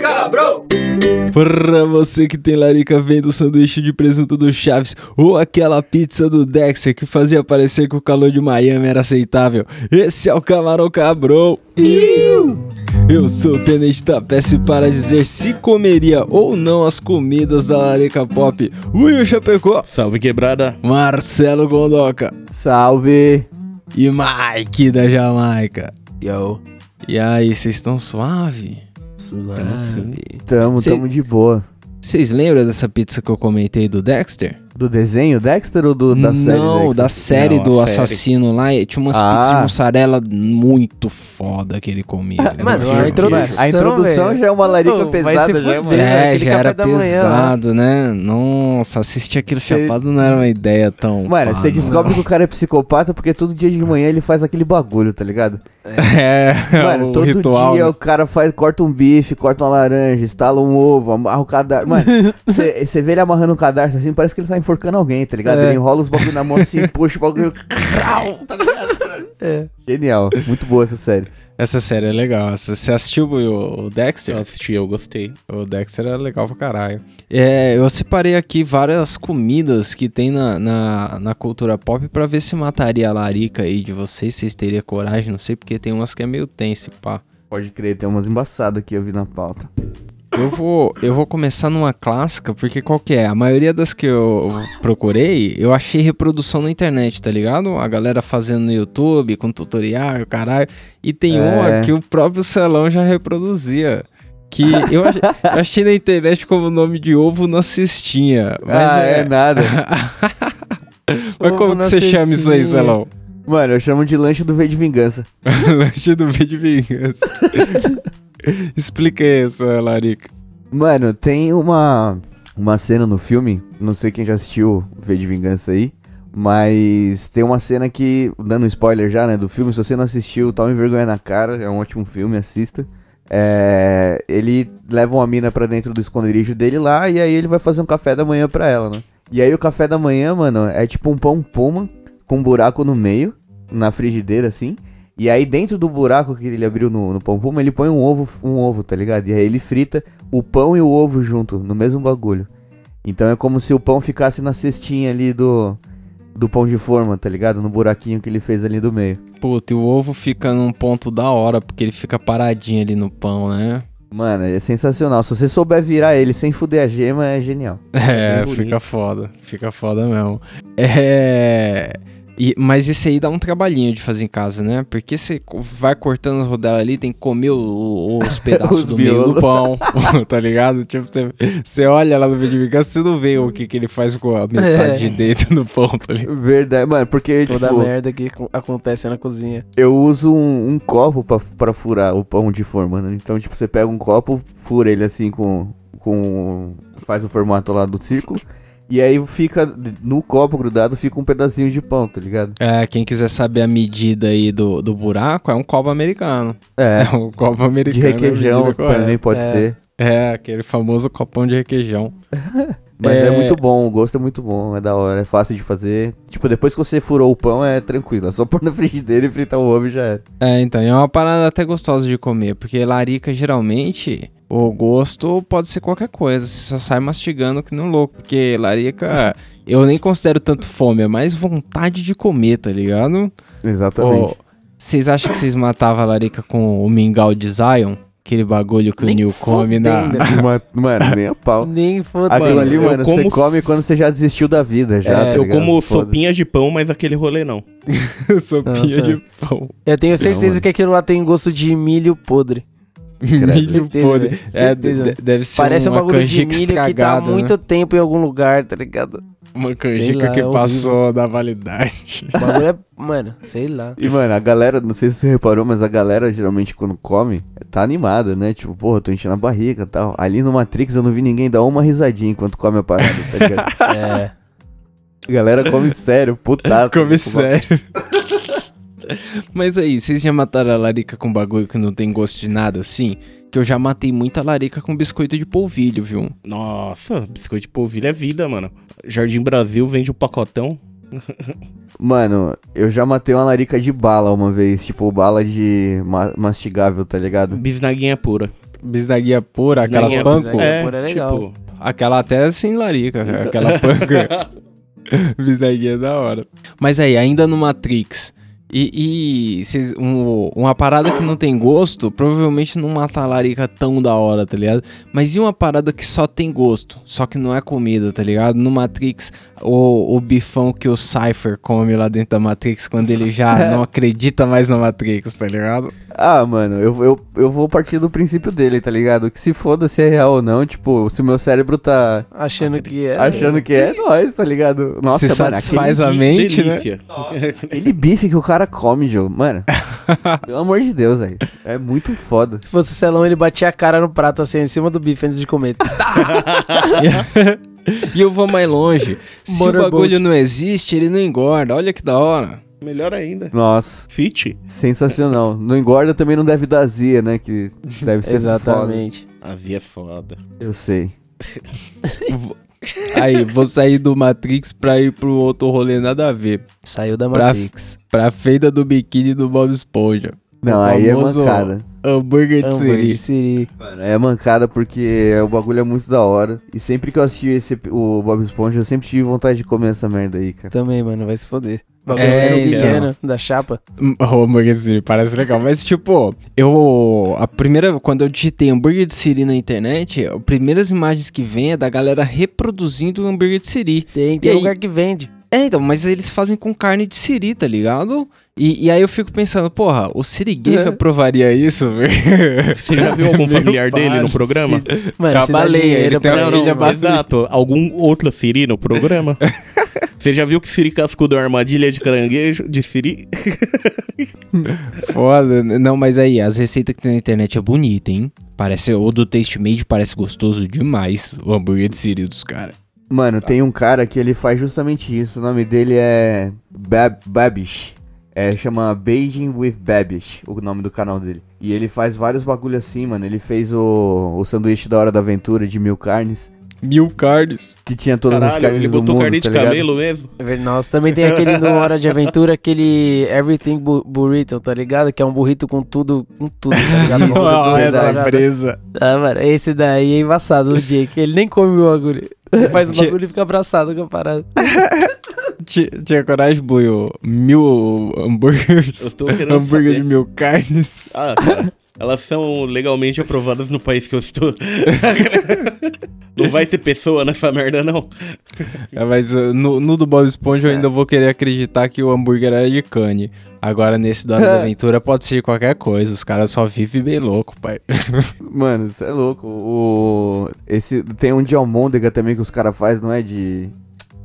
Cabrão! Pra você que tem larica vendo o sanduíche de presunto do Chaves ou aquela pizza do Dexter que fazia parecer que o calor de Miami era aceitável, esse é o Camarão Cabrão. Eu sou o Tenente da Peça para dizer se comeria ou não as comidas da Larica Pop. Will Chapecó, Salve quebrada. Marcelo Gondoca Salve! e Mike da Jamaica. Yo. E aí, vocês estão suave? Suave. Tamo, Cê- tamo de boa. Vocês lembram dessa pizza que eu comentei do Dexter? Do desenho Dexter ou do, da série Não, Dexter? da série Não, do série. assassino lá. Tinha umas Ah. pizzas de mussarela muito foda que ele comia. Ele Mano, não a introdução. A introdução velho. já é uma larica pesada, já, fuder. mano. É, já era da manhã pesado, né? Nossa, assistir aquilo Cê- chapado não era uma ideia tão. Mano, você não. descobre que o cara é psicopata porque todo dia de manhã ele faz aquele bagulho, tá ligado? É, Mano, o todo ritual. dia né? o cara faz, corta um bife, corta uma laranja, estala um ovo, amarra o cadarço. Mano, você vê ele amarrando um cadarço assim, parece que ele tá enforcando alguém, tá ligado? É. Ele enrola os bagulho na mão assim, puxa o bagulho. tá ligado? É. Genial, muito boa essa série. Essa série é legal. Você assistiu o, Dexter? Eu assisti, eu gostei. O Dexter é legal pra caralho. É, eu separei aqui várias comidas que tem na, na, na cultura pop pra ver se mataria a larica aí de vocês. Vocês teriam coragem, não sei, porque tem umas que é meio tense, pá. Pode crer, tem umas embaçadas que eu vi na pauta. Eu vou, eu vou começar numa clássica, porque qual que é? A maioria das que eu procurei, eu achei reprodução na internet, tá ligado? A galera fazendo no YouTube, com tutorial, caralho. E tem É. uma que o próprio Celão já reproduzia. Que eu ach- eu achei na internet como nome de ovo na cestinha. Ah, é, nada. Mas Ovo como que você chama isso aí, cestinha. Celão? Mano, eu chamo de lanche do V de Vingança. Lanche do vídeo vingança. Explica essa, Larica. Mano, tem uma, uma cena no filme, não sei quem já assistiu V de Vingança aí, mas tem uma cena que, dando spoiler já, né, do filme, se você não assistiu, tome vergonha na cara, é um ótimo filme, assista. É, ele leva uma mina pra dentro do esconderijo dele lá e aí ele vai fazer um café da manhã pra ela, né? E aí o café da manhã, mano, é tipo um pão puma com um buraco no meio, na frigideira assim. E aí dentro do buraco que ele abriu no, no pão puma, ele põe um ovo, um ovo, tá ligado? E aí ele frita o pão e o ovo junto, no mesmo bagulho. Então é como se o pão ficasse na cestinha ali do, do pão de forma, tá ligado? No buraquinho que ele fez ali do meio. Puta, e o ovo fica num ponto da hora, porque ele fica paradinho ali no pão, né? Mano, é sensacional. Se você souber virar ele sem fuder a gema, é genial. É, bonito. fica foda. Fica foda mesmo. É. e- mas isso aí dá um trabalhinho de fazer em casa, né? Porque você vai cortando as rodelas ali, tem que comer o- o- os pedaços Os do meio do pão, tá ligado? Tipo, você, você olha lá no vídeo de vingança, você não vê o que, que ele faz com a metade É. de dentro do pão, tá ligado? Verdade, mano, porque, Toda tipo, merda que co- acontece na cozinha. eu uso um, um copo pra, pra furar o pão de forma, né? Então, tipo, você pega um copo, fura ele assim com. com faz o formato lá do círculo. E aí fica. No copo grudado fica um pedacinho de pão, tá ligado? É, quem quiser saber a medida aí do, do buraco, é um copo americano. É. É um copo americano. De é a requeijão também pode É. ser. É, aquele famoso copão de requeijão. Mas é... É. muito bom, o gosto é muito bom, é da hora, é fácil de fazer. Tipo, depois que você furou o pão, é tranquilo. É só pôr na frigideira e fritar o ovo e já era. É, então, é uma parada até gostosa de comer, porque larica geralmente o gosto pode ser qualquer coisa, você só sai mastigando que um louco, porque larica eu nem considero tanto fome, é mais vontade de comer, tá ligado? Exatamente. Vocês acham que vocês matavam a larica com o mingau de Zion? Aquele bagulho que Nem o Neil come na. Ma- Mano, nem a pau. Nem foda. Aquilo Mano, ali, eu mano, você como- come quando você já desistiu da vida, já. É, tá eu como sopinha de pão, mas aquele rolê não. Sopinha Nossa. de pão. Eu tenho certeza mano. que aquilo lá tem gosto de milho podre. Milho Certeza, podre. É, de- deve ser Parece um uma bagulho de milho que tá há estragada, muito né? tempo em algum lugar, tá ligado? Uma canjica lá, que é passou da validade. O bagulho é, mano, sei lá. E, mano, a galera, não sei se você reparou, mas a galera geralmente quando come, tá animada, né? Tipo, porra, tô enchendo a barriga e tal. Ali no Matrix eu não vi ninguém dar uma risadinha enquanto come a parada, tá ligado? É. a galera come sério, putaço. Come Tipo, sério. Mas aí, vocês já mataram a larica com bagulho que não tem gosto de nada assim? porque eu já matei muita larica com biscoito de polvilho, viu? Nossa, biscoito de polvilho é vida, mano. Jardim Brasil vende o pacotão. Mano, eu já matei uma larica de bala uma vez, tipo, bala de ma- mastigável, tá ligado? Bisnaguinha pura. Bisnaguinha pura, aquelas Bisnaguinha- panko. bisnaguinha. É, pura é legal. tipo... Aquela até sem larica, aquela panko. Bisnaguinha é da hora. Mas aí, ainda no Matrix. E, e cês- um- uma parada que não tem gosto, provavelmente não mata a larica tão da hora, tá ligado? Mas e uma parada que só tem gosto, só que não é comida, tá ligado? No Matrix, o, o bifão que o Cypher come lá dentro da Matrix quando ele já não acredita mais na Matrix, tá ligado? Ah, mano, eu, eu, eu vou partir do princípio dele, tá ligado? Que se foda se é real ou não, tipo, se o meu cérebro tá Achando que é. achando que é nóis, tá ligado? Nossa, Se satisfaz a mente, né? aquele bife que o cara come, Joe, mano. pelo amor de Deus, velho. É muito foda. Se fosse o Celão, ele batia a cara no prato assim, em cima do bife antes de comer. E eu vou mais longe. Se o bagulho não existe, ele não engorda. Olha que da hora. Melhor ainda. Nossa, Fit. sensacional. Não engorda também não deve dar azia, né? Que deve ser Exatamente. Azia é foda. foda. Eu sei. Aí, vou sair do Matrix pra ir pro outro rolê nada a ver. Saiu da Pra- Matrix. Pra feira do biquíni do Bob Esponja. Não, O aí é mancada. Hambúrguer de Hambúrguer siri. de siri. Mano, é mancada porque o bagulho é muito da hora. E sempre que eu assisti esse, o Bob Esponja, eu sempre tive vontade de comer essa merda aí, cara. Também, mano, vai se foder. Bagulho É, então. Guilherme, da chapa. Hum, O hambúrguer de siri parece legal. Mas, tipo, eu. A primeira. Quando eu digitei hambúrguer de siri na internet, as primeiras imagens que vem é da galera reproduzindo o hambúrguer de siri. Tem, E tem aí? lugar que vende. É, então, mas eles fazem com carne de siri, tá ligado? E, e aí eu fico pensando, porra, o siriguejo É. aprovaria isso, velho? Você já viu algum Meu familiar dele no programa? Mano, se dá Trabalhei, ele tem pra uma ele, filha mano. Exato. Algum outro Siri no programa? Você já viu que Siri cascudo é uma armadilha de caranguejo? De Siri? Foda. Não, mas aí, as receitas que tem na internet é bonita, hein? Parece, o do Taste Made parece gostoso demais, o hambúrguer de siri dos caras. Mano, tem um cara que ele faz justamente isso. O nome dele é Bab Babish. É, chama Beijing with Babish, o nome do canal dele. E ele faz vários bagulho assim, mano. Ele fez o, o sanduíche da Hora da Aventura de mil carnes, Mil carnes. que tinha todas as Caralho, carnes ele do botou mundo, carne de tá ligado? camelo mesmo? É. Nossa, também tem aquele no Hora de Aventura, aquele Everything bu Burrito, tá ligado? Que é um burrito com tudo, com tudo, tá ligado? Nossa, essa tá presa. Ah, mano, esse daí é embaçado, o Jake. Ele nem come o bagulho. Ele faz o bagulho e fica abraçado com a parada. Tinha, tinha coragem, Buio? Mil hambúrgueres. Eu tô querendo hambúrguer saber. de mil carnes. Ah, cara. Elas são legalmente aprovadas no país que eu estou. não vai ter pessoa nessa merda, não. É, mas uh, no, no do Bob Esponja eu ainda vou querer acreditar que o hambúrguer era de cane. Agora nesse do Hora da Aventura pode ser qualquer coisa. Os caras só vivem bem louco, pai. Mano, você é louco. O, esse, tem um de almôndega também que os caras fazem, não é? De.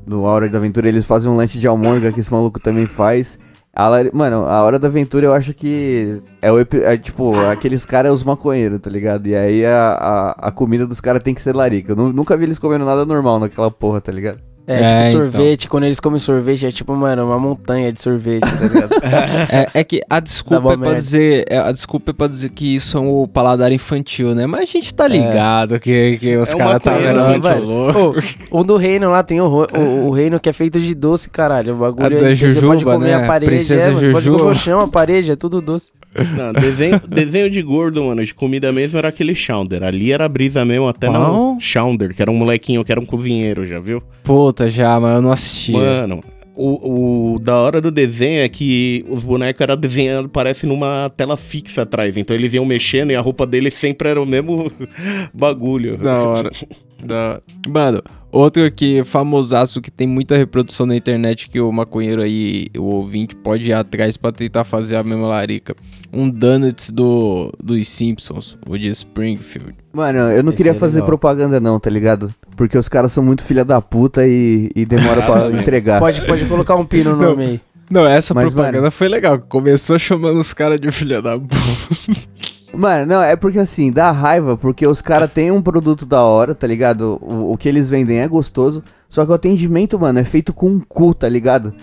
No Hora da Aventura eles fazem um lanche de almôndega que esse maluco também faz. A Mano, a Hora da Aventura eu acho que é o é, tipo, aqueles caras é os maconheiros, tá ligado? E aí a, a, a comida dos caras tem que ser larica. Eu nu- nunca vi eles comendo nada normal naquela porra, tá ligado? É, É, tipo então. sorvete, quando eles comem sorvete, é tipo, mano, uma montanha de sorvete, tá ligado? É, é que a desculpa é pra dizer. é, a desculpa é pra dizer que isso é o paladar infantil, né? Mas a gente tá ligado que, que os É um caras tá vendo muito louco. Ô, o do reino lá tem o, o, o reino que é feito de doce, caralho. O bagulho A da aí, você pode Jujuba, comer né? a parede, Princesa é, você pode comer o chão, a parede, é tudo doce. Não, desenho, desenho de gordo, mano, de comida mesmo era aquele Chowder. Ali era a brisa mesmo, até Qual? no Chowder, que era um molequinho, que era um cozinheiro, já viu? Puta, já, mas eu não assisti. Mano, o, o da hora do desenho é que os bonecos eram desenhados, parece numa tela fixa atrás. Então eles iam mexendo e a roupa deles sempre era o mesmo bagulho. Da hora. Da. Mano, outro aqui, famosaço, que tem muita reprodução na internet, que o maconheiro aí, o ouvinte, pode ir atrás pra tentar fazer a mesma larica. Um Donuts do, dos Simpsons, o de Springfield. Mano, eu não Esse queria é fazer legal. propaganda não, tá ligado? Porque os caras são muito filha da puta e, e demora pra entregar. Pode, pode colocar um pino no nome aí. Não, essa Mas, propaganda mano- foi legal. Começou chamando os caras de filha da puta. Mano, não, é porque assim, dá raiva, porque os caras têm um produto da hora, tá ligado? O, o que eles vendem é gostoso, só que o atendimento, mano, é feito com um cu, tá ligado?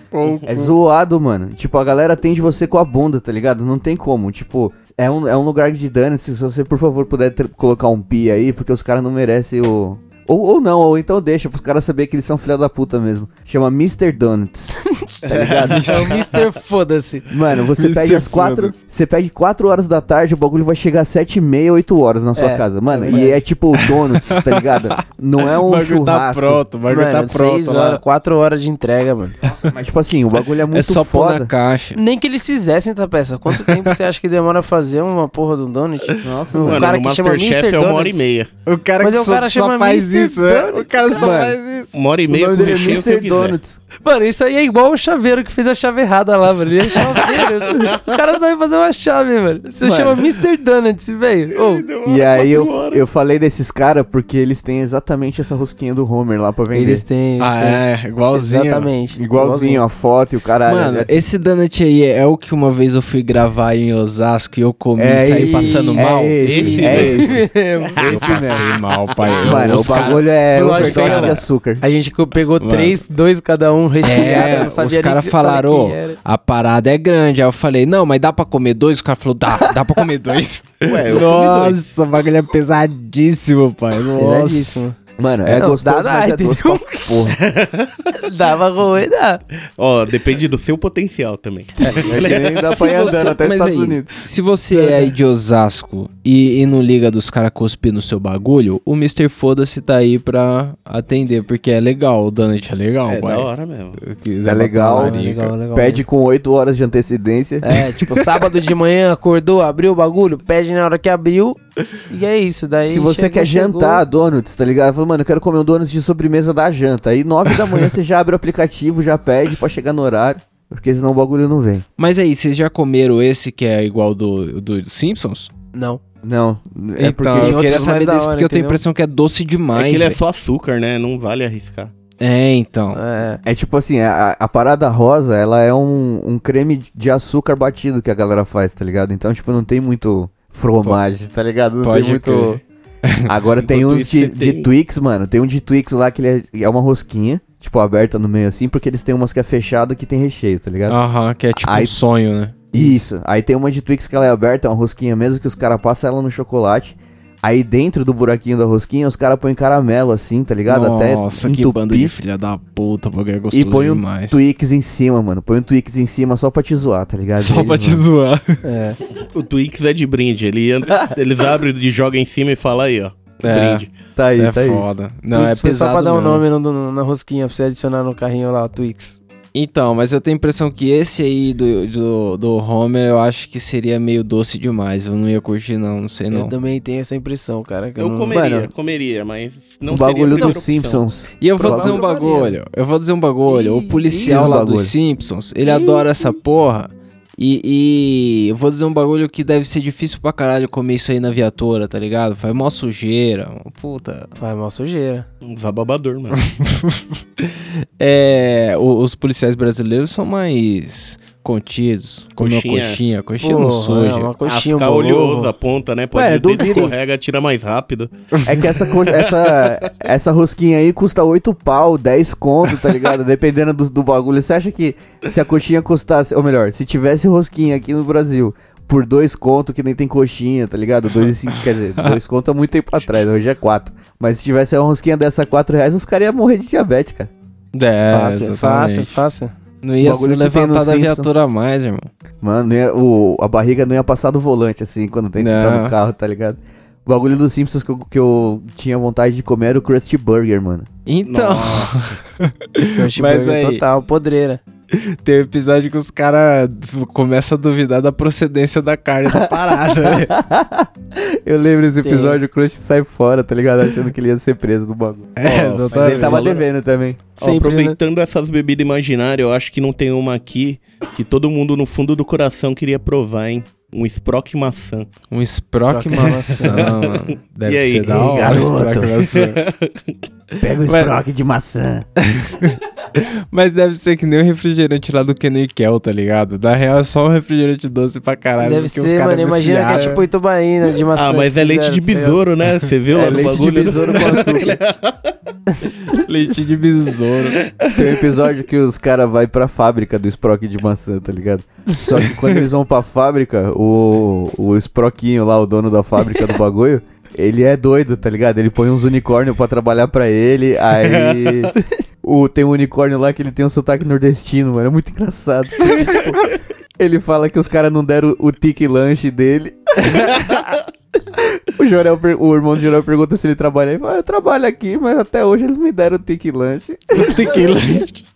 É zoado, mano. Tipo, a galera atende você com a bunda, tá ligado? Não tem como. Tipo, é um, é um lugar de dano. Se você, por favor, puder ter- colocar um pi aí, porque os caras não merecem o. Ou, ou não, ou então deixa pros caras saberem que eles são filha da puta mesmo. Chama Mr. Donuts. tá ligado? É o Mr. Foda-se. Mano, você Mr. pede às quatro. Você pede 4 horas da tarde, o bagulho vai chegar às 7 e meia, 8 horas na sua É, casa. Mano, é e é tipo donuts, tá ligado? Não é O um bagulho tá churrasco. pronto, o bagulho Mano, tá pronto. 6 lá. horas, 4 horas de entrega, mano. Mas, tipo assim, o bagulho é muito É só pôr foda. na caixa. Nem que eles fizessem, tá peça. Quanto tempo você acha que demora a fazer uma porra do donut? Nossa, O Mano, cara no que chama Masterchef Mr. é uma hora e Donuts. meia. O cara Mas que o só, cara só chama faz Mr. isso, é? Donuts. O cara só Mano. faz isso. Uma hora e meia com é eu Mr. Donuts. Mano, isso aí é igual o chaveiro que fez a chave errada lá, mano. Ele é chaveiro. o cara sabe fazer uma chave, mano. Você Mano. chama Mr. Donuts, velho. Ô, E aí eu, eu falei desses caras porque eles têm exatamente essa rosquinha do Homer lá pra vender. eles têm. Eles Ah, têm. é, igualzinho. Exatamente. Igualzinho a foto e o caralho. Mano, É- esse donut aí é o que uma vez eu fui gravar em Osasco e eu comi É e saí esse, passando é mal. esse, é esse. Eu esse passei mesmo. mal, pai. Eu- Mano, o os cara- bagulho é acho overdose de açúcar. A gente pegou Mano. três, dois cada um recheado. É, não sabia os caras falaram, a parada é grande. Aí eu falei, não, mas dá pra comer dois? O cara falou, dá, dá pra comer dois. Ué, eu comi dois. Nossa, o bagulho é pesadíssimo, pai. Nossa. Pesadíssimo. Mano, é Não, gostoso, dá, mas dá, é doce pra porra. Dava ruim, dá. Ó, depende do seu potencial também. É que nem dá Se pra ir você- andando até os mas Estados aí, Unidos. Se você é aí de Osasco e, e não liga dos caras cuspir no seu bagulho, o Mr. Foda-se tá aí pra atender, porque é legal, o donut é legal, É pai. da hora mesmo. Eu quiser É legal, larica. legal, legal. Pede com 8 horas de antecedência. É, tipo, sábado de manhã acordou, abriu o bagulho, pede na hora que abriu. E é isso. Daí Se você chegou, quer chegou. jantar donuts, tá ligado? Fala, mano, eu quero comer um donuts de sobremesa da janta. Aí 9 da manhã você já abre o aplicativo, já pede pra chegar no horário. Porque senão o bagulho não vem. Mas aí, vocês já comeram esse que é igual do, do Simpsons? Não. Não, é então, porque... Eu queria saber desse hora, porque eu tenho a entendeu? impressão que é doce é demais. que ele é velho. só açúcar, né? Não vale arriscar. É, então. É. É tipo assim, a, a parada rosa, ela é um, um creme de açúcar batido que a galera faz, tá ligado? Então, tipo, não tem muito fromagem, tá ligado? Não Pode tem muito... crer. Agora tem uns de, de tem- Twix, mano. Tem um de Twix lá que ele é, é uma rosquinha, tipo, aberta no meio assim, porque eles têm umas que é fechada que tem recheio, tá ligado? Aham, que é tipo Aí- um sonho, né? Isso. Aí tem uma de Twix que ela é aberta, é uma rosquinha mesmo, que os caras passam ela no chocolate. Aí dentro do buraquinho da rosquinha, os caras põem caramelo assim, tá ligado? Nossa, Até que bando de filha da puta, porque é gostoso E põe um demais. Twix em cima, mano. Põe um Twix em cima só pra te zoar, tá ligado? Só Eles pra te zoar. É. O Twix é de brinde. Ele anda, eles abrem e jogam em cima e falam aí, ó. É. Brinde. Tá aí, é tá aí. foda. Não, Twix é pesado só pra dar um mesmo. nome no- no- na rosquinha pra você adicionar no carrinho lá, o Twix. Então, mas eu tenho a impressão que esse aí do, do, do Homer, eu acho que seria meio doce demais. Eu não ia curtir, não. Não sei, Eu não. também tenho essa impressão, cara. que Eu não- comeria, Mano, comeria, mas não o seria a bagulho dos opção. Simpsons. E eu vou dizer um bagulho. Eu vou dizer um bagulho. O policial um lá bagulho. dos Simpsons, ele adora essa porra. E, e eu vou dizer um bagulho que deve ser difícil pra caralho comer isso aí na viatura, tá ligado? Faz mó sujeira. Puta. Faz mal sujeira. Um zababador, mano. É. os policiais brasileiros são mais contidos. Comem uma Coxinha. coxinha. Coxinha não Porra, suja. é uma Ah, coxinha, ficar bolovo. oleoso, a ponta, né? Pode Ué, duvido. escorrega, tira mais rápido. É que essa, essa, essa rosquinha aí custa 8 pau, 10 conto, tá ligado? Dependendo do, do bagulho. Você acha que se a coxinha custasse, ou melhor, se tivesse rosquinha aqui no Brasil por 2 conto, que nem tem coxinha, tá ligado? 2,5, quer dizer, 2 conto há muito tempo atrás, hoje é 4. Mas se tivesse uma rosquinha dessa 4 reais, os caras iam morrer de diabetes, cara. É, Fácil, fácil, fácil. Não ia se que tem levantar da viatura mais, irmão. Mano, ia- o, a barriga não ia passar do volante, assim, quando tenta entrar Não. no carro, tá ligado? O bagulho dos Simpsons que eu, que eu tinha vontade de comer era o Krusty Burger, mano. Então, Mas Burger aí- total, podreira. Tem um episódio que os caras começam a duvidar da procedência da carne da parada. né? Eu lembro desse Tem. episódio, o Crush sai fora, tá ligado? Achando que ele ia ser preso do bagulho. É, Ó, Mas exatamente. ele tava devendo também. Sempre, né? aproveitando essas bebidas imaginárias, eu acho que não tem uma aqui que todo mundo no fundo do coração queria provar, hein? Um Sprock maçã. Um Sprock maçã, mano. Deve E aí, ser da ei, hora garoto? Sprock maçã. Pega o Sprock de maçã. Mas deve ser que nem o refrigerante lá do Kenny Kel, tá ligado? Na real é só um refrigerante doce pra caralho. Deve os ser, caras mano. Imagina que é tipo Itubaína de maçã. Ah, mas é leite fizeram, de tá besouro, né? Você viu É lá no leite de bagulho? besouro com açúcar. leite de besouro. Tem um episódio que os caras vão pra fábrica do Sprock de maçã, tá ligado? Só que quando eles vão pra fábrica, o, o Sprockinho lá, o dono da fábrica do bagulho, ele é doido, tá ligado? Ele põe uns unicórnios pra trabalhar pra ele, aí... O, tem um unicórnio lá que ele tem um sotaque nordestino, mano. É muito engraçado. Tipo, ele fala que os caras não deram o tique lanche dele. O, Jorel, o irmão de Jorel pergunta se ele trabalha. Ele fala, "Ah, eu trabalho aqui, mas até hoje eles me deram o tique lanche. Tequila.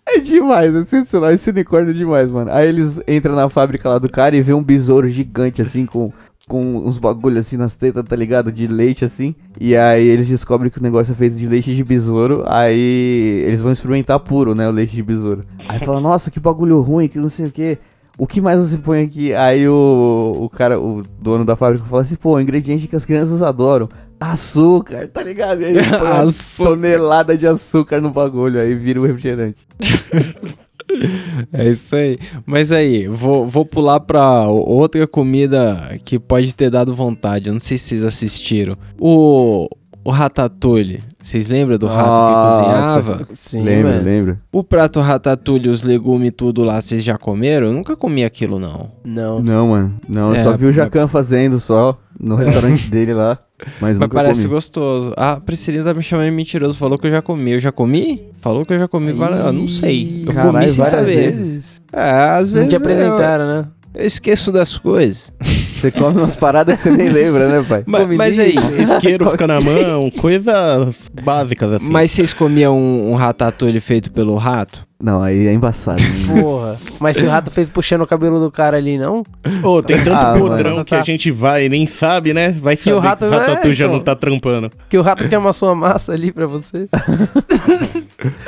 É demais, é sensacional. Esse unicórnio é demais, mano. Aí eles entram na fábrica lá do cara e vê um besouro gigante, assim, com, com uns bagulho assim nas tetas, tá ligado? De leite, assim. E aí eles descobrem que o negócio é feito de leite de besouro. Aí eles vão experimentar puro, né? O leite de besouro. Aí fala, nossa, que bagulho ruim, que não sei o que. O que mais você põe aqui? Aí o, o cara, o dono da fábrica fala assim, pô, ingrediente que as crianças adoram. Açúcar, tá ligado? E aí ele põe Açúcar. tonelada de açúcar no bagulho, aí vira o refrigerante. É isso aí. Mas aí, vou, vou pular pra outra comida que pode ter dado vontade. Eu não sei se vocês assistiram. O, o Ratatouille. Vocês lembram do rato Nossa. que cozinhava? Sim, lembra? O prato Ratatouille, os legumes e tudo lá, vocês já comeram? Eu nunca comi aquilo, não. Não. Não, mano. Não, eu É, só vi o Jacan fazendo só no restaurante dele lá. Mas, Mas nunca parece comi. gostoso. A Priscilina tá me chamando de mentiroso. Falou que eu já comi. Eu já comi? Falou que eu já comi. várias- Eu não sei. Eu Caralho, comi sem várias saber. vezes? É, às Não vezes. te eu- apresentaram, né? Eu, esqueço das coisas. Você come umas paradas que você nem lembra, né, pai? Mas, mas aí. Isqueiro fica na mão, coisas básicas assim. Mas vocês comiam um, um ratatouille feito pelo rato? Não, aí é embaçado. Porra. Mas se o rato fez puxando o cabelo do cara ali, não? Ô, tem tanto Ah, podrão mano. que a gente vai e nem sabe, né? Vai Que o saber rato- que o Ratatouille é, já então. não tá trampando. Que o rato quer uma sua massa ali pra você.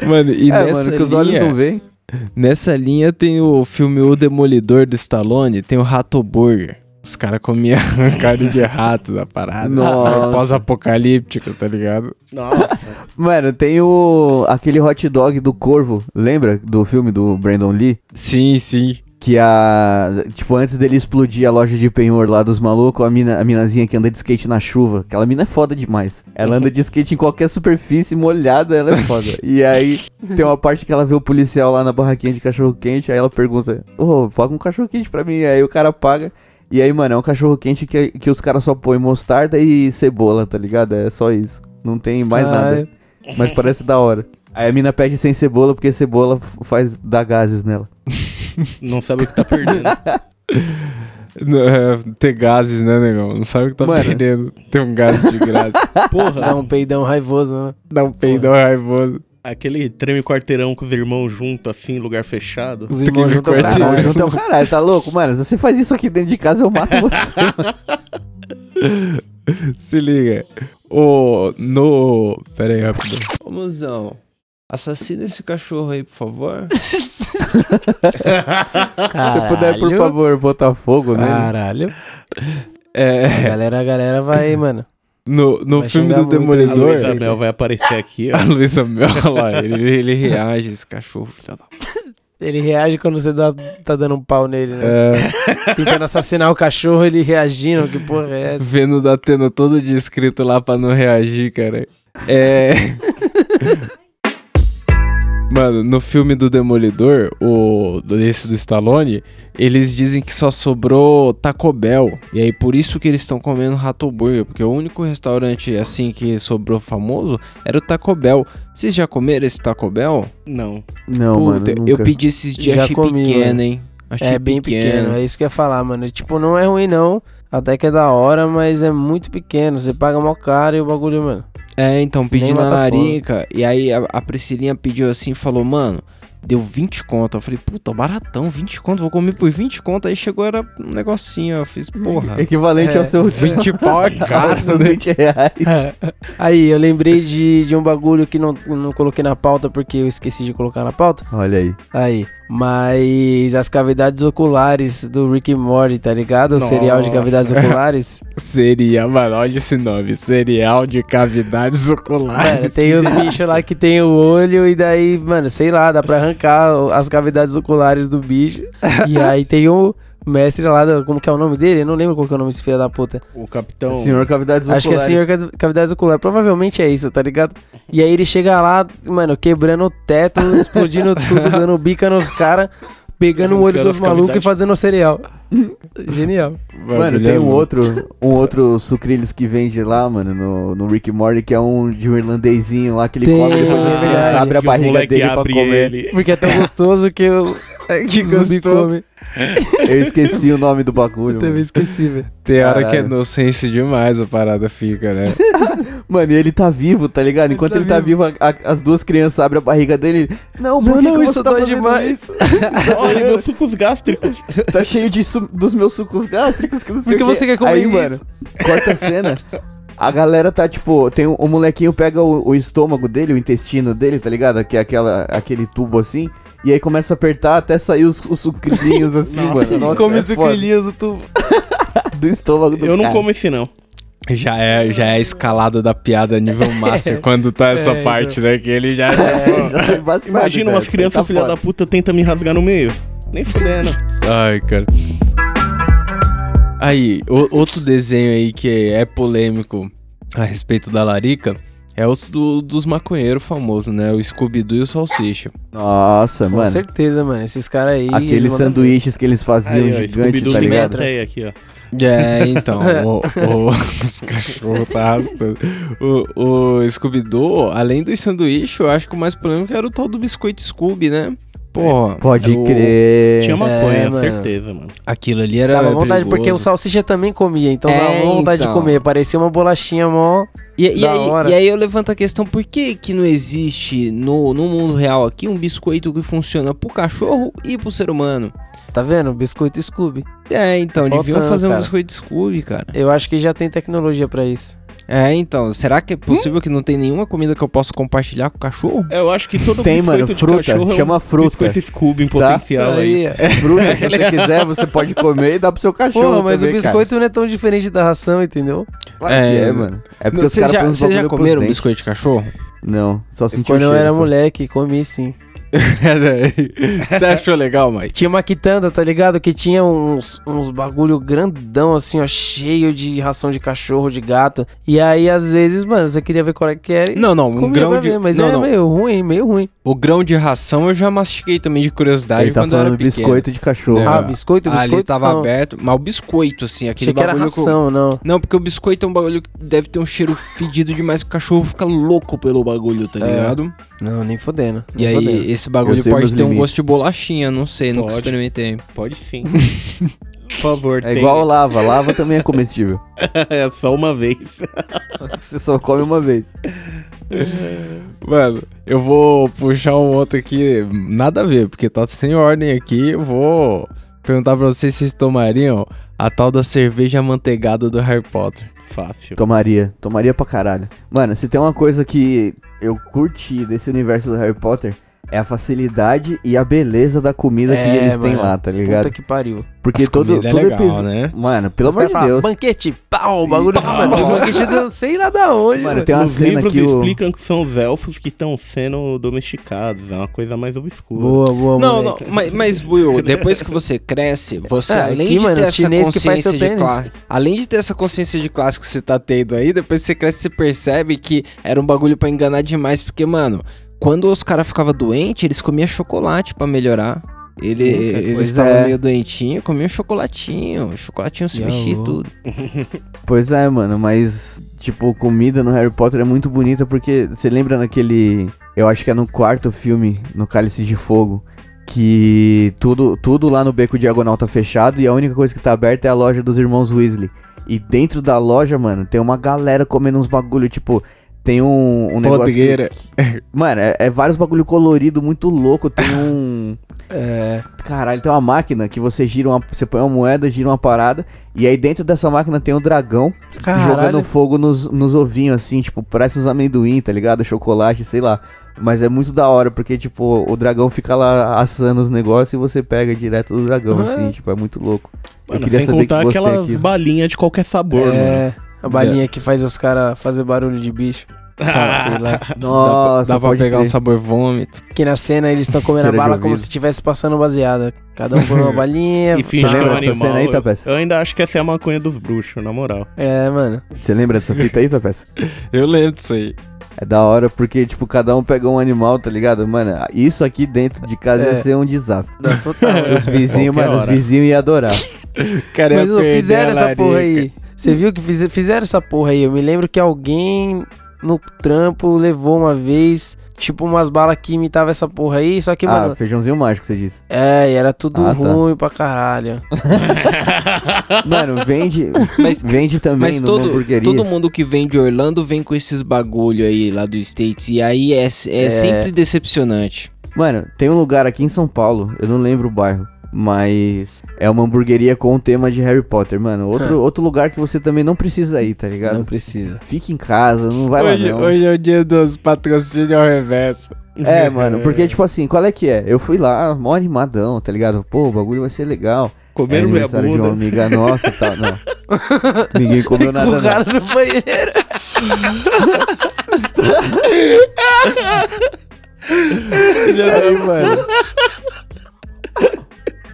Mano, e é, nessa mano, que os olhos linha, não veem. Nessa linha tem o filme O Demolidor do Stallone, tem o Rato Burger. Os caras comiam carne de rato da parada. Nossa. Pós-apocalíptico, tá ligado? Nossa. Mano, tem o. aquele hot dog do Corvo, lembra? Do filme do Brandon Lee? Sim, sim. Que a. Tipo, antes dele explodir a loja de penhor lá dos malucos, a, mina, a minazinha que anda de skate na chuva. Aquela mina é foda demais. Ela anda de skate em qualquer superfície molhada, ela é foda. E aí, tem uma parte que ela vê o policial lá na barraquinha de cachorro quente. Aí ela pergunta: Ô, paga um cachorro quente pra mim. Aí o cara paga. E aí, mano, é um cachorro quente que, que os caras só põem mostarda e cebola, tá ligado? É só isso. Não tem mais nada. Mas parece da hora. Aí a mina pede sem cebola porque cebola faz dar gases nela. Não sabe o que tá perdendo. É, ter gases, né, negão? Não sabe o que tá Mano. perdendo. Tem um gás de graça. Dá Porra, um peidão raivoso, né? Dá um peidão raivoso. aquele treme quarteirão com os irmãos juntos, assim, lugar fechado. Os irmãos Treme juntam quarteirão. Caralho, junto é o caralho, tá louco? Mano, se você faz isso aqui dentro de casa, eu mato você. Se liga. O. No. Pera aí, rápido. Ô, mozão. Assassina esse cachorro aí, por favor. Se puder, por favor, botar fogo nele. Caralho. A É. galera, a galera vai, mano. No, no Vai filme do aí. A Demolidor. Luísa Mel vai aparecer aqui, A ó. Luísa Mel, olha lá, ele, ele reage, esse cachorro, filha da. Ele reage quando você dá, tá dando um pau nele, né? É, Tentando assassinar o cachorro, ele reagindo. Que porra é essa? vendo da tendo todo descrito lá pra não reagir, cara. É. Mano, no filme do Demolidor, o desse do Stallone, eles dizem que só sobrou Taco Bell. E aí por isso que eles estão comendo Rato Burger, porque o único restaurante assim que sobrou famoso era o Taco Bell. Vocês já comeram esse Taco Bell? Não. Não, Puta, mano, nunca. eu pedi esses dias, achei comi, pequeno, mano. hein? Achei É bem pequeno. é isso que eu ia falar, mano. Tipo, não é ruim não. Até que é da hora, mas é muito pequeno. Você paga mó caro e o bagulho, mano. É, então, pedi Nem na larica. E aí a, a Priscilinha pediu assim e falou, mano, deu 20 conto. Eu falei, puta, baratão, 20 conto, vou comer por 20 conto. Aí chegou, era um negocinho, eu fiz, porra. Equivalente É, ao seu 20 pau é caro, aos seus né? 20 reais. Aí, eu lembrei de, de um bagulho que não, não coloquei na pauta porque eu esqueci de colocar na pauta. Olha aí. Aí. Mas as cavidades oculares do Rick Morty, tá ligado? O Nossa. serial de cavidades oculares. Seria, mano, olha esse nome. Cereal de cavidades oculares. Mano, tem os bichos lá que tem o olho e daí, mano, sei lá, dá pra arrancar as cavidades oculares do bicho. E aí tem o mestre lá, do, como que é o nome dele? Eu não lembro qual que é o nome desse filho da puta. O capitão. Senhor Cavidades Acho que é Oculares. senhor cav- cavidades oculares. Provavelmente é isso, tá ligado? E aí ele chega lá, mano, quebrando o teto, explodindo tudo, dando bica nos caras, pegando o olho dos malucos e fazendo cereal. Genial. Mano, é tem um outro, um outro sucrilhos que vende lá, mano, no, no Rick and Morty, que é um de um irlandezinho lá que ele Tem, come depois é as crianças abre a barriga dele pra comer. ele. Porque é tão gostoso que eu. Que zumbi come. Eu esqueci o nome do bagulho. Eu também Mano. esqueci, velho. Tem hora que é Caralho. nonsense demais a parada fica, né? Mano, e ele tá vivo, tá ligado? Enquanto tá ele tá vivo, a- a- as duas crianças abrem a barriga dele. Não, por Não, que não, que isso tá dói fazendo demais." isso? Olha, meus sucos gástricos. tá cheio de su- dos meus sucos gástricos que não sei Por que o quê. você quer comer Aí, isso? mano, corta a cena. A galera tá, tipo, tem um, o molequinho pega o, o estômago dele, o intestino dele, tá ligado? Que é aquela, aquele tubo assim. E aí começa a apertar até sair os, os sucrilhinhos assim, mano. Nossa, Come é os sucrilhinhos do tubo. do estômago do Eu não cara. como esse, não. Já é, já é a escalada da piada nível master quando tá essa É, parte, né? Que ele já. É, já é embaçado, Imagina velho. umas crianças Tá filha da puta tenta me rasgar no meio. Nem fudendo. Ai, cara. Aí, o- outro desenho aí que é polêmico a respeito da Larica é os do- dos maconheiros famosos, né? O Scooby-Doo e o Salsicha. Nossa, Com mano. certeza, mano. Esses caras aí. Aqueles sanduíches que eles faziam Aí, Scooby-Doo tá de ligado? plateia aqui, ó. É, então, o- o- os cachorros tá arrastando. O, o Scooby-Doo, além dos sanduíches, eu acho que o mais polêmico era o tal do biscoito Scooby, né? Porra. Pode o- crer. Tinha maconha, É, mano. certeza, mano. Aquilo ali era. Dava vontade, porque o perigoso. salsicha também comia, então É, dava vontade então. de comer. Parecia uma bolachinha mó. E, e Da aí, hora. e aí eu levanto a questão, por que que não existe no, no mundo real aqui um biscoito que funciona pro cachorro e pro ser humano? Tá vendo? Biscoito Scooby. É, então, Faltando, deviam fazer um cara. biscoito Scooby, cara. Eu acho que já tem tecnologia pra isso. É, então, será que é possível que não tem nenhuma comida que eu possa compartilhar com o cachorro? É, Eu acho que todo Tem, mano, fruta, é um chama fruta. Biscoito Scooby em Tá? potencial aí. é. Fruta, se você quiser, você pode comer e dá pro seu cachorro Pô, mas também, o biscoito não é tão diferente da ração, entendeu? cara. Claro que É, é, mano. É porque os Vocês caras já, já comeram dentes. biscoito de cachorro? Não, só senti o Quando eu era só. moleque, comi sim. Você achou legal, Mike? Tinha uma quitanda, tá ligado? Que tinha uns, uns bagulho grandão, assim, ó, cheio de ração de cachorro, de gato. E aí, às vezes, mano, você queria ver qual é que era. e Não, não, um grão de. ver, mas não, era não. meio ruim, meio ruim. O grão de ração eu já mastiquei também de curiosidade Ele tá quando eu falando era biscoito de cachorro. Não. Ah, biscoito, Ah, biscoito. ali tava não. aberto, mas o biscoito, assim, aquele Achei que era bagulho que eu- ração, não. Não, porque o biscoito é um bagulho que deve ter um cheiro fedido demais que o cachorro fica louco pelo bagulho, tá É, ligado? Não, nem fodendo. E nem aí, fodendo. esse bagulho Eu sei pode ter um limites. gosto de bolachinha, não sei, nunca Pode. experimentei. Pode sim. Por favor, É tem. igual lava, lava também é comestível. é só uma vez. Você só come uma vez. Mano, eu vou puxar um outro aqui, nada a ver, porque tá sem ordem aqui. Eu vou perguntar pra vocês se vocês tomariam a tal da cerveja amanteigada do Harry Potter. Fácil. Tomaria, tomaria pra caralho. Mano, se tem uma coisa que eu curti desse universo do Harry Potter, é a facilidade e a beleza da comida que É, eles têm mano. lá, tá ligado? Puta que pariu. Porque As todo, é todo legal, episódio. né? Mano, pelo Os amor de Deus. Banquete, pau, o bagulho. Pau. Mano, o banquete deu sei lá da onde. Mano, mano. tem uma Nos cena livros que o. explicam que são os elfos que estão sendo domesticados. É uma coisa mais obscura. Boa, boa, Não, não, moleque. mas, mas Will, depois que você cresce, você É, além aqui, de mano, ter essa que consciência de classe, além de ter essa consciência de classe que você tá tendo aí, depois que você cresce, você percebe que era um bagulho pra enganar demais, porque, mano, quando os caras ficavam doentes, eles comiam chocolate pra melhorar. Ele, eles Pois estavam é. meio doentinho, comiam chocolatinho. O chocolatinho se mexia e tudo. Pois é, mano, mas, tipo, comida no Harry Potter é muito bonita porque você lembra naquele. Eu acho que é no quarto filme, no Cálice de Fogo, que tudo, tudo lá no beco diagonal tá fechado e a única coisa que tá aberta é a loja dos irmãos Weasley. E dentro da loja, mano, tem uma galera comendo uns bagulho, tipo. Tem um, um negócio. Que- Mano, é, é vários bagulho colorido, muito louco. Tem um. É. Caralho, tem uma máquina que você gira uma. Você põe uma moeda, gira uma parada. E aí dentro dessa máquina tem um dragão Caralho. jogando fogo nos, nos ovinhos, assim, tipo, parece uns amendoim, tá ligado? Chocolate, sei lá. Mas é muito da hora, porque, tipo, o dragão fica lá assando os negócios e você pega direto do dragão, Ah. assim, tipo, é muito louco. Mano, eu queria sem saber que contar tem aquelas balinhas de qualquer sabor, mano. É. A balinha que faz os caras fazer barulho de bicho. Sei lá. Nossa, dá pra pode pegar o sabor vômito. Que na cena eles estão comendo a bala como se estivesse passando baseada. Cada um põe uma balinha. E finge Você que é um lembra dessa animal. cena aí, eu- Tapeça? eu ainda acho que essa é a maconha dos bruxos, na moral. É, mano. Você lembra dessa fita aí, Tapeça? Eu lembro disso aí. É da hora porque, tipo, cada um pega um animal, tá ligado? Mano, isso aqui dentro de casa ia É. ser um desastre. Dá total. Os vizinhos, mano, os hora. vizinhos iam adorar. Cara, Mas eu fizeram essa porra aí. Você viu que fiz- fizeram essa porra aí? Eu me lembro que alguém no trampo levou uma vez, tipo, umas balas que imitavam essa porra aí. Só que, ah, mano, feijãozinho mágico, você disse. é, e era tudo Ah, tá. ruim pra caralho. Mano, vende, Mas, vende também mas numa todo, hamburgueria. todo mundo que vem de Orlando vem com esses bagulho aí lá do States. E aí é, é, É. sempre decepcionante. Mano, tem um lugar aqui em São Paulo, eu não lembro o bairro, mas é uma hamburgueria com o tema de Harry Potter, mano. Outro, outro lugar que você também não precisa ir, tá Não ligado? precisa. Fica em casa, não vai hoje, lá não. hoje é o dia dos patrocínios ao reverso. É, mano, porque tipo assim, qual é que é? Eu fui lá, mó animadão, tá ligado? Pô, o bagulho vai ser legal. É Comeram minha aniversário de uma bunda. amiga nossa e tal, não. Ninguém comeu nada não. no banheiro. Aí, mano.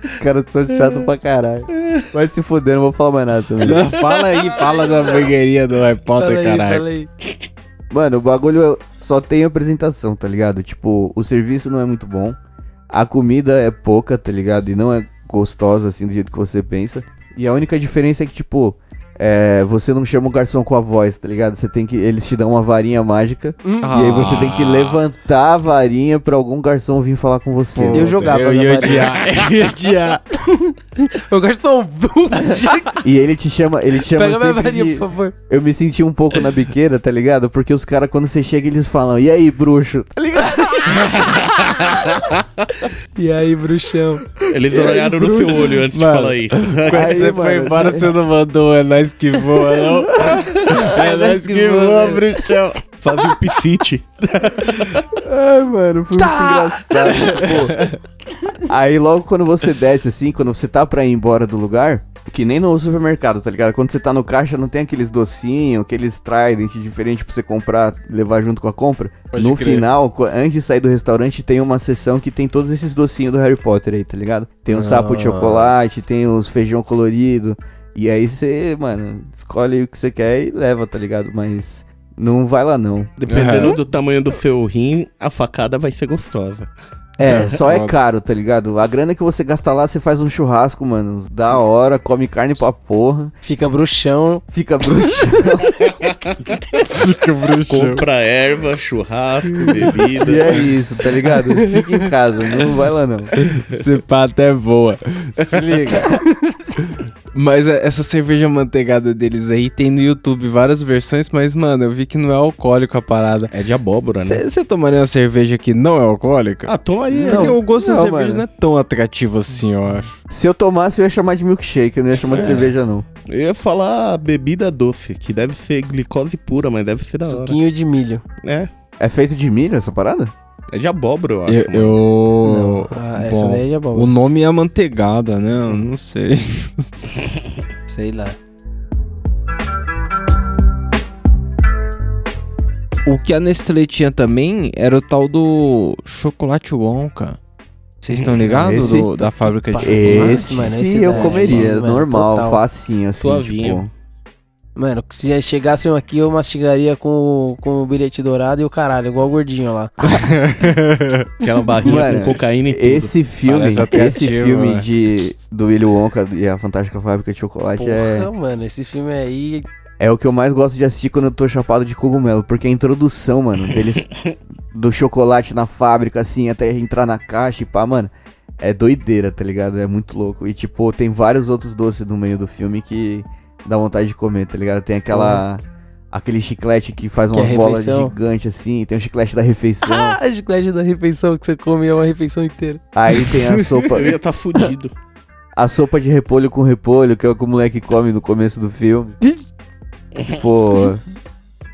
Os caras são chatos pra caralho. Vai se fuder, não vou falar mais nada também. Não, fala aí, fala da hamburgueria do Harry Potter, Fala aí, caralho. fala aí. Mano, o bagulho só tem apresentação, tá ligado? Tipo, o serviço não é muito bom. A comida é pouca, tá ligado? E não é gostosa assim do jeito que você pensa. E a única diferença é que, tipo, é, você não chama o garçom com a voz, tá ligado? Você tem que. Eles te dão uma varinha mágica. E aí você tem que levantar a varinha pra algum garçom vir falar com você. Eu jogava Eu ia odiar, eu ia odiar. Só um E ele te chama, ele te chama Pega minha varinha, de... por favor. Eu me senti um pouco na biqueira, tá ligado? Porque os caras, quando você chega, eles falam, e aí, bruxo? Tá ligado? E aí, bruxão? Eles olharam no seu olho antes Mano. de falar isso. Quando Aí, você mano, foi embora, você- não mandou, é nós que voa, não? É nós que voa, bruxão. Fazia o piscite. Ai, mano, foi muito engraçado. tipo, aí logo quando você desce, assim, quando você tá pra ir embora do lugar, que nem no supermercado, tá ligado? Quando você tá no caixa, não tem aqueles docinhos, aqueles trident diferente pra você comprar, levar junto com a compra. Pode no crer. final, antes de sair do restaurante, tem uma seção que tem todos esses docinhos do Harry Potter aí, tá ligado? Tem um sapo de chocolate, tem os feijão colorido. E aí você, mano, escolhe o que você quer e leva, tá ligado? Mas não vai lá não. Dependendo Aham. do tamanho do seu rim, a facada vai ser gostosa. É, só é caro, tá ligado? A grana que você gasta lá, você faz um churrasco, mano. Da hora, come carne pra porra. Fica bruxão. Fica bruxo. Fica bruxão. Compra erva, churrasco, bebida. e é isso, tá ligado? Fica em casa, não vai lá não. Esse pá até voa. Se liga. Mas é- essa cerveja manteigada deles aí tem no YouTube várias versões, mas, mano, eu vi que não é alcoólico a parada. É de abóbora, né? Você tomaria uma cerveja que não é alcoólica? Ah, tomaria. Porque o gosto da não, cerveja mano. não é tão atrativo assim, eu acho. Se eu tomasse, eu ia chamar de milkshake, eu não ia chamar de cerveja, não. Eu ia falar bebida doce, que deve ser glicose pura, mas deve ser da hora. Suquinho de milho. É, É feito de milho essa parada? É de abóbora, eu acho. Eu. eu- Não, ah, essa bom, daí é de abóbora. O nome é amanteigada, né? Eu não sei. Sei lá. O que a Nestlé tinha também era o tal do chocolate Wonka. Vocês estão ligados Esse- do- da fábrica de chocolate? Esse, mano, esse eu daí, comeria, mano, normal, total. facinho, assim, Suavinho. tipo... Mano, se chegassem aqui, eu mastigaria com, o- com o bilhete dourado e o caralho, igual o gordinho lá. Aquela barrinha Mano, com cocaína e tudo. Esse filme, Parece esse filme né? de, do Willy Wonka e a Fantástica Fábrica de Chocolate é... Porra, mano, esse filme aí. É o que eu mais gosto de assistir quando eu tô chapado de cogumelo, porque a introdução, mano, deles do chocolate na fábrica, assim, até entrar na caixa e pá, mano, é doideira, tá ligado? É muito louco. E, tipo, tem vários outros doces no meio do filme que dá vontade de comer, tá ligado? Tem aquela. aquele chiclete que faz Que uma é bola refeição. gigante assim, tem o chiclete da refeição. Ah, a chiclete da refeição que você come é uma refeição inteira. Aí tem a sopa, Eu ia tá fudido. a sopa de repolho com repolho, que é o que o moleque come no começo do filme. Pô,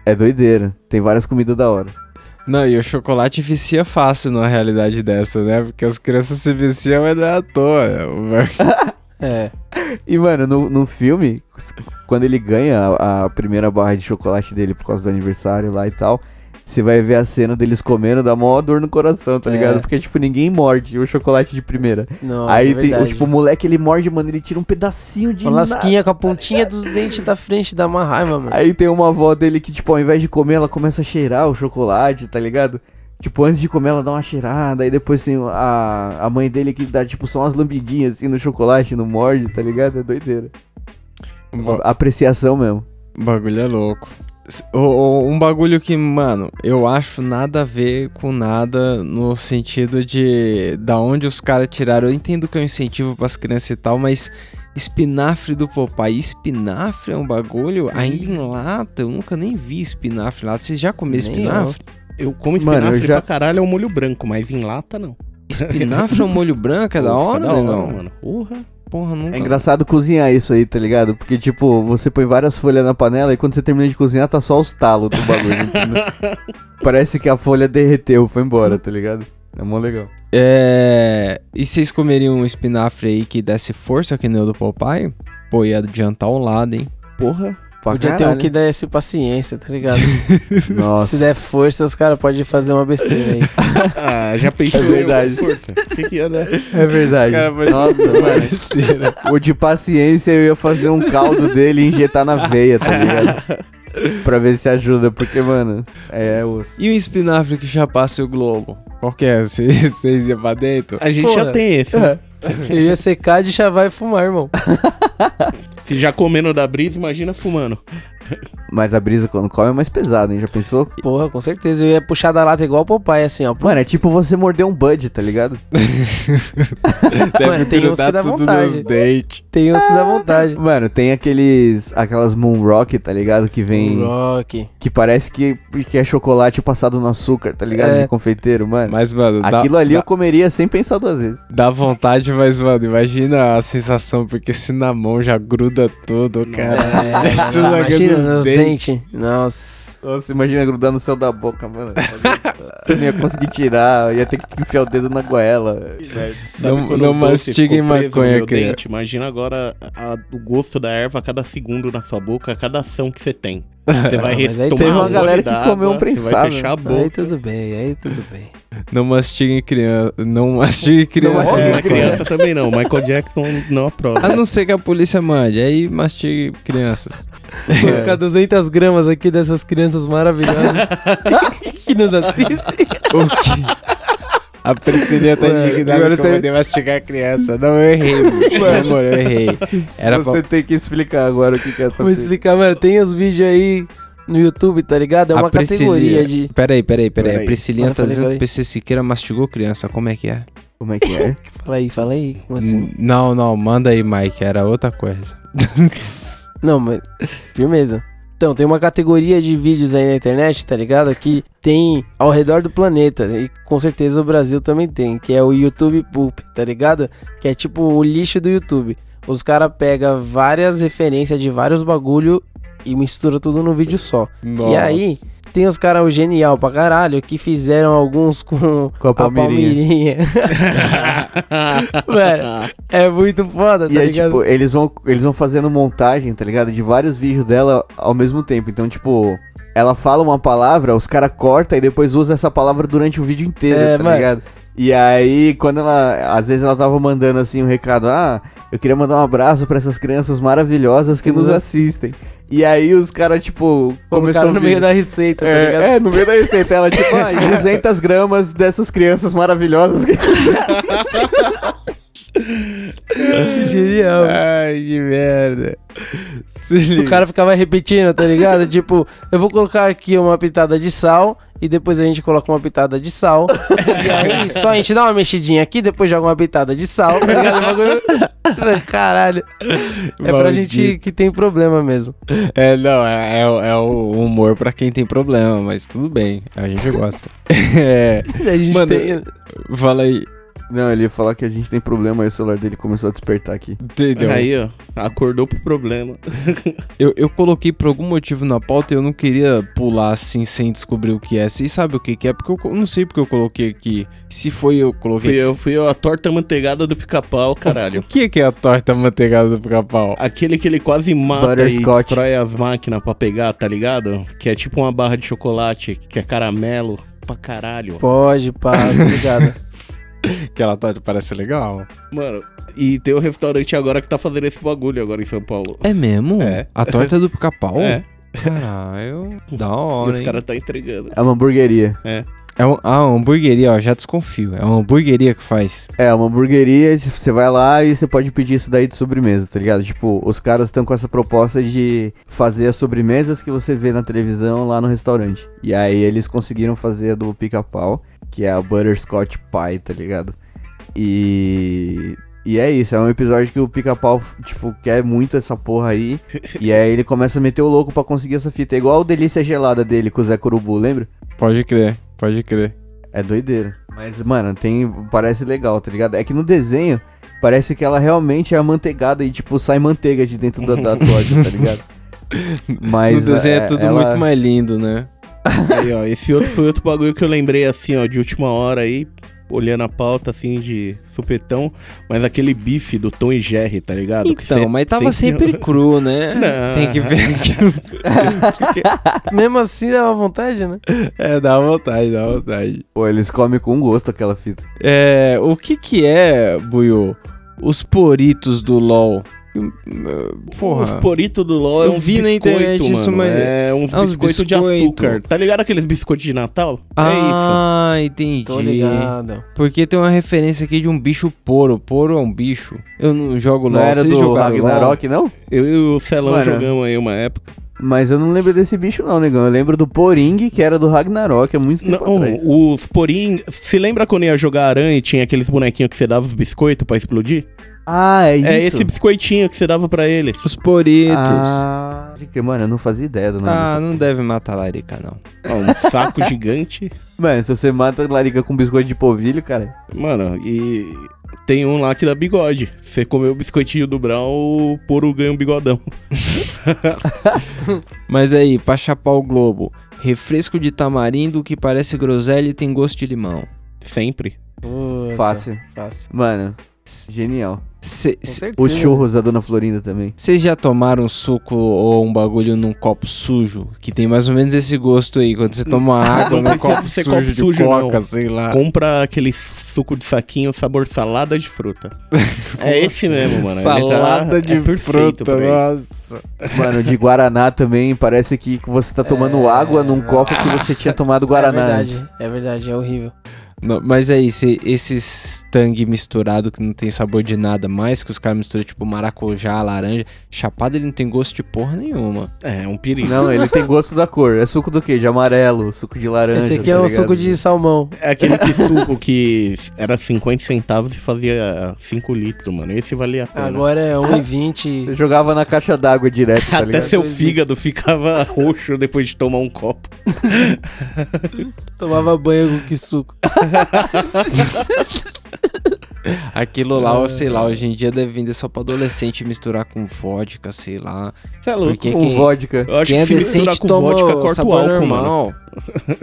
é doideira. Tem várias comidas da hora. Não, e o chocolate vicia fácil numa realidade dessa, né? Porque as crianças se viciam, mas não é à toa. É. E, mano, no, no filme, quando ele ganha a, a primeira barra de chocolate dele por causa do aniversário lá e tal, você vai ver a cena deles comendo, dá maior dor no coração, tá É. ligado? Porque, tipo, ninguém morde o chocolate de primeira. Nossa, Aí é tem, o, tipo, o moleque, ele morde, mano, ele tira um pedacinho de Uma nada. lasquinha com a pontinha dos dentes da frente dá uma raiva, mano. Aí tem uma avó dele que, tipo, ao invés de comer, ela começa a cheirar o chocolate, tá ligado? Tipo, antes de comer, ela dá uma cheirada. Aí depois tem a, a mãe dele que dá, tipo, só umas lambidinhas assim no chocolate, não morde, tá ligado? É doideira. Ba- Apreciação mesmo. O bagulho é louco. S- o- o- Um bagulho que, mano, eu acho nada a ver com nada no sentido de da onde os caras tiraram. Eu entendo que é um incentivo pras crianças e tal, mas espinafre do Popeye. Espinafre é um bagulho ainda em lata. Eu nunca nem vi espinafre em lata. Vocês já comeram espinafre? Eu como Mano, espinafre eu já- pra caralho é o molho branco, mas em lata não. Espinafre é um molho branco? É da hora, da hora, negão? mano. Porra. Porra, nunca. É engraçado cozinhar isso aí, tá ligado? Porque, tipo, você põe várias folhas na panela e quando você termina de cozinhar, tá só os talos do bagulho. entendeu? Parece que a folha derreteu, foi embora, tá ligado? É mó legal. É. E vocês comeriam um espinafre aí que desse força que nem o do Popeye? Pô, ia adiantar um lado, hein? Porra. Pra Podia ter um caralho. que desse paciência, tá ligado? Nossa. Se der força, os caras podem fazer uma besteira aí. Ah, já pensou É verdade. O que que ia dar? É verdade. Cara, mas- Nossa, mano. O de paciência eu ia fazer um caldo dele e injetar na veia, tá ligado? pra ver se ajuda, porque, mano, é osso. E o espinafre que já passa o globo? Qual que é? Vocês vocês iam pra dentro? A gente Porra. já tem esse. Eu ia secar de chavar e fumar, irmão. Se já comendo da brisa, imagina fumando. Mas a brisa quando come é mais pesada, hein? Já pensou? Porra, com certeza. Eu ia puxar da lata igual o Popeye, assim, ó. Mano, é tipo você morder um bud, tá ligado? Mano, tem uns que dá vontade. Tem uns que dá vontade. Mano, tem aqueles. aquelas Moon Rock, tá ligado? Que vem. Rock. Que parece que, que é chocolate passado no açúcar, tá ligado? É. De confeiteiro, mano. Mas, mano, dá, Aquilo ali dá, eu comeria sem pensar duas vezes. dá vontade, mas, mano, imagina a sensação, porque se na mão já gruda tudo, cara. É, mano, na imagina nos nos dentes. dentes. Nossa. Nossa, imagina grudar no céu da boca, mano. Você não ia conseguir tirar, ia ter que enfiar o dedo na goela. Não- não preso no maconha, meu criança. dente? Imagina agora a- o gosto da erva a cada segundo na sua boca, a cada ação que você tem. Você vai Mas aí tomar teve uma galera que comeu um Você prensado, vai fechar a Aí boca. tudo bem, aí tudo bem. Não mastiguem criança. Não mastiguem criança. Não, é criança também não. Michael Jackson não aprova. A não ser que a polícia mande. Aí mastigue crianças. Vou colocar 200 gramas aqui dessas crianças maravilhosas que nos assistem. O quê? A Priscilinha tá indignada agora que eu você- mandei mastigar a criança. Não, eu errei, mano. Amor, eu errei. Era Você tem que explicar agora o que, que é essa Vou explicar, mano. Tem os vídeos aí no YouTube, tá ligado? É uma categoria de. Peraí, peraí, peraí. Peraí. A Priscilinha tá dizendo que o PC Siqueira mastigou criança. Como é que é? Como é que é? Fala aí, fala aí. Como assim? Não, não, manda aí, Mike. Era outra coisa. Não, mas. Firmeza. Então, tem uma categoria de vídeos aí na internet, tá ligado? Que tem ao redor do planeta. E com certeza o Brasil também tem. Que é o YouTube Poop, tá ligado? Que é tipo o lixo do YouTube. Os caras pegam várias referências de vários bagulho e mistura tudo no vídeo só. E aí, tem os caras genial pra caralho que fizeram alguns com, Com a palmeirinha. Mano, é muito foda, tá E aí, ligado? tipo, eles vão, eles vão fazendo montagem, tá ligado? De vários vídeos dela ao mesmo tempo. Então, tipo, ela fala uma palavra, os caras cortam e depois usa essa palavra durante o vídeo inteiro, É, tá mano. ligado? E aí, quando ela. Às vezes ela tava mandando assim um recado: Ah, eu queria mandar um abraço pra essas crianças maravilhosas que nos assistem. E aí os caras, tipo, o no meio da receita, tá ligado? É, é, no meio da receita, ela tipo, ah, 200 gramas dessas crianças maravilhosas que... Genial. Ai, que merda. O cara ficava repetindo, tá ligado? tipo, eu vou colocar aqui uma pitada de sal e depois a gente coloca uma pitada de sal. e aí só a gente dá uma mexidinha aqui, depois joga uma pitada de sal, tá ligado? Caralho. É pra gente Maldito. que tem problema mesmo. É, não, é, é o- é o humor pra quem tem problema, mas tudo bem, a gente gosta. é, A gente Mano, tem. fala aí, Não, ele ia falar que a gente tem problema aí o celular dele começou a despertar aqui. entendeu? Aí, ó, acordou pro problema. Eu, eu coloquei por algum motivo na pauta e eu não queria pular assim sem descobrir o que é. Vocês sabem o que, que é? Porque eu não sei porque eu coloquei aqui. Se foi eu que Fui coloquei. eu, fui eu, a torta manteigada do pica-pau, O caralho. que, que é a torta manteigada do pica-pau? Aquele que ele quase mata e destrói as máquinas pra pegar, tá ligado? Que é tipo uma barra de chocolate, que é caramelo pra caralho. Pode, pá, tá ligado? Aquela torta parece legal. Mano, e tem um restaurante agora que tá fazendo esse bagulho agora em São Paulo. É mesmo? É. A torta do pica-pau? É, Caralho, da e hora, os caras tá entregando. É uma hamburgueria. É um, ah, uma hamburgueria, ó, já desconfio. É uma hamburgueria que faz. É, uma hamburgueria, tipo, você vai lá e você pode pedir isso daí de sobremesa, tá ligado? Tipo, os caras estão com essa proposta de fazer as sobremesas que você vê na televisão lá no restaurante. E aí eles conseguiram fazer a do pica-pau, que é a Butterscotch Pie, tá ligado? E. E é isso, é um episódio que o pica-pau, tipo, quer muito essa porra aí. e aí ele começa a meter o louco pra conseguir essa fita. É igual o Delícia Gelada dele com o Zé Curubu, lembra? Pode crer, pode crer. É doideira. Mas, mano, tem. Parece legal, tá ligado? É que no desenho parece que ela realmente é amanteigada e, tipo, sai manteiga de dentro da, da torta, tá ligado? Mas. no desenho é, é, tudo ela- muito mais lindo, né? Aí, ó, esse outro foi outro bagulho que eu lembrei assim, ó, de última hora aí, olhando a pauta assim de supetão, mas aquele bife do Tom e Jerry, tá ligado? Que Então, cê- mas tava sempre cru, né? Não. Tem que ver aquilo. Mesmo assim dava vontade, né? É, dá vontade, dá vontade. Pô, eles comem com gosto aquela fita. É, o que que é, Buiu? Os poritos do LoL. Porra. Os poritos do LOL é Eu uns vi na biscoito, internet mano. isso, mas- É uns é uns biscoitos de biscoito. açúcar. Tá ligado aqueles biscoitos de Natal? é Ah, entendi. Tô ligado. Porque tem uma referência aqui de um bicho poro. Poro é um bicho. Eu não jogo Não LoL. era Vocês do? Ragnarok, não? isso. Eu e o Celão Mano. jogamos aí uma época. Mas eu não lembro desse bicho, não, negão. Eu lembro do Poring, que era do Ragnarok, há muito tempo Não, atrás. os porim... Se lembra quando ia jogar aranha e tinha aqueles bonequinhos que você dava os biscoitos pra explodir? Ah, é isso. É esse biscoitinho que você dava pra eles. Os poritos. Ah, mano, eu não fazia ideia do nome Ah, dessa não deve matar a larica, não. Ó, um saco gigante. Mano, se você mata larica com biscoito de polvilho, cara. Mano, e tem um lá que dá bigode. Você comeu o biscoitinho do Brown, o poro ganha um bigodão. Mas aí, pra chapar o globo. Refresco de tamarindo que parece groselha e tem gosto de limão. Sempre. Puta, Fácil. Fácil. Mano, genial. Cê-. Os churros da Dona Florinda também. Vocês já tomaram suco ou um bagulho num copo sujo? Que tem mais ou menos esse gosto aí, quando você toma água num copo sujo copo de sujo, coca, não. sei lá. Compra aquele suco de saquinho sabor salada de fruta. é esse mesmo, mano. Tá- Salada de é fruta, nossa. Mano, de Guaraná também, parece que você tá tomando água num copo que você tinha tomado Guaraná É antes. verdade, é verdade, é horrível. Não, mas aí, se esses tang misturado que não tem sabor de nada mais, que os caras misturam tipo maracujá, laranja, chapado ele não tem gosto de porra nenhuma. É, é um perigo. Não, ele tem gosto da cor. É suco do quê? De amarelo, suco de laranja. Esse aqui tá é o ligado? suco de salmão. É aquele que suco que era 50 centavos e fazia 5 litros, mano. Esse valia a pena. Agora é 1,20. Você jogava na caixa d'água direto, tá Até seu fígado ficava roxo depois de tomar um copo. Tomava banho com que suco. Aquilo lá, ou sei lá, hoje em dia deve vender só pra adolescente misturar com vodka, sei lá. Você é louco? Porque Com quem- vodka. Eu acho Quem é que misturar decente com toma vodka, corta o álcool, mano. normal.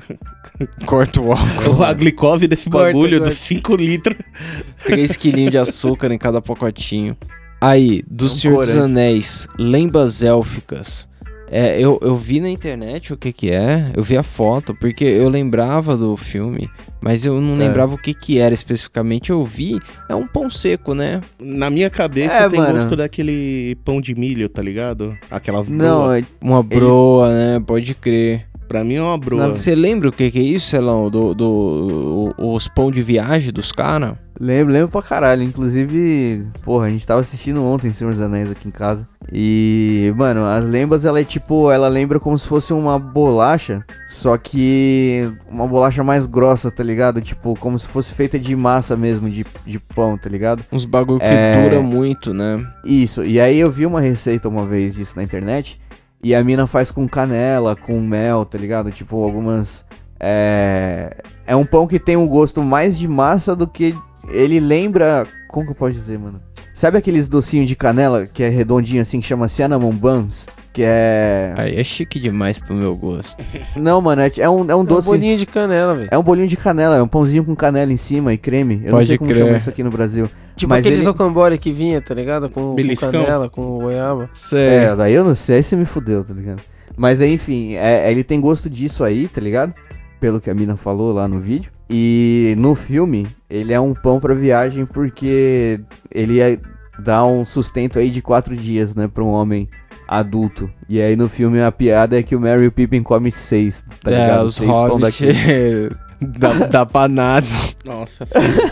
corta o álcool. A glicose desse Corta, bagulho corta. de 5 litros. 3 quilinhos de açúcar em cada pacotinho. Aí, do É um Senhor dos corante. Anéis, lembas élficas. É, eu, eu vi na internet o que que é, eu vi a foto, porque eu lembrava do filme, mas eu não É. lembrava o que que era especificamente. Eu vi, é um pão seco, né? Na minha cabeça É, tem mano. gosto daquele pão de milho, tá ligado? Aquelas Não, broa. é- Uma broa, né? Pode crer. Pra mim é uma broa. Você lembra o que, que é isso, Celão? Do, do, o- os pão de viagem dos caras? Lembro, lembro pra caralho. Inclusive, porra, a gente tava assistindo ontem Senhor dos Anéis aqui em casa. E, mano, as lembras, ela é tipo, ela lembra como se fosse uma bolacha, só que uma bolacha mais grossa, tá ligado? Tipo, como se fosse feita de massa mesmo, de, de pão, tá ligado? Uns bagulho que É. dura muito, né? Isso, e aí eu vi uma receita uma vez disso na internet, e a mina faz com canela, com mel, tá ligado? Tipo, algumas. É. É um pão que tem um gosto mais de massa do que. Ele lembra. Como que eu posso dizer, mano? Sabe aqueles docinhos de canela que é redondinho assim, que chama Cinnamon Buns? Que é. Aí é chique demais pro meu gosto. Não, mano, é, é um, é um É um doce. bolinho de canela, velho. É um bolinho de canela, é um pãozinho com canela em cima e creme. Eu não Pode sei como crer. chama isso aqui no Brasil. Tipo mas aqueles ele- que vinha, tá ligado? Com, com canela, com goiaba. Sei. É, daí eu não sei, aí você me fudeu, tá ligado? Mas aí, enfim, é, ele tem gosto disso aí, tá ligado? Pelo que a mina falou lá no vídeo. E no filme, ele é um pão pra viagem porque ele é- dá um sustento aí de quatro dias, né, pra um homem adulto. E aí no filme a piada é que o Mary e o Pippin come seis, tá é, ligado? os seis pão daquele. dá, dá pra nada. Nossa, filho.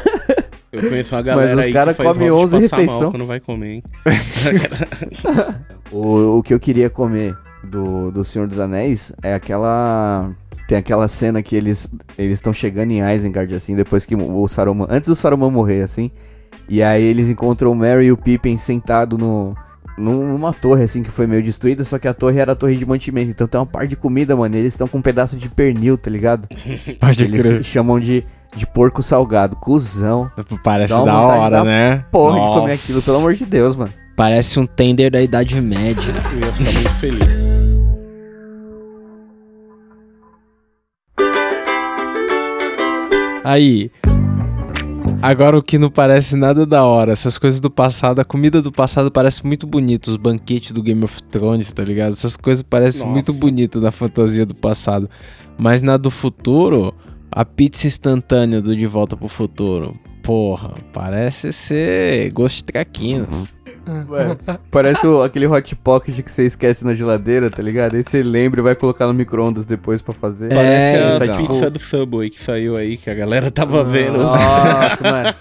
Eu conheço uma galera os aí cara que faz come hobbit 11 passar mal refeição. quando vai comer, hein? O, o que eu queria comer do, do Senhor dos Anéis é aquela. Tem aquela cena que eles eles estão chegando em Isengard, assim, depois que o Saruman. Antes do Saruman morrer, assim. E aí eles encontram o Merry e o Pippin sentado no. num- Numa torre, assim, que foi meio destruída, só que a torre era a torre de mantimento. Então tem uma parte de comida, mano. e Eles estão com um pedaço de pernil, tá ligado? Pode Eles crer. chamam de, de porco salgado. Cusão. Parece Dá uma da hora, da né? Porra de comer aquilo, pelo amor de Deus, mano. Parece um tender da Idade Média. Eu ia ficar muito feliz. Aí. Agora o que não parece nada da hora, essas coisas do passado, a comida do passado parece muito bonito, os banquetes do Game of Thrones, tá ligado? Essas coisas parecem Nossa. muito bonitas na fantasia do passado. Mas na do futuro, a pizza instantânea do De Volta pro Futuro, porra, parece ser gosto de traquinas. Ué, parece o- aquele hot pocket que você esquece na geladeira, tá ligado? Aí você lembra e vai colocar no micro-ondas depois pra fazer. Parece É, a então. pizza do Subway que saiu aí, que a galera tava vendo. Nossa, mano.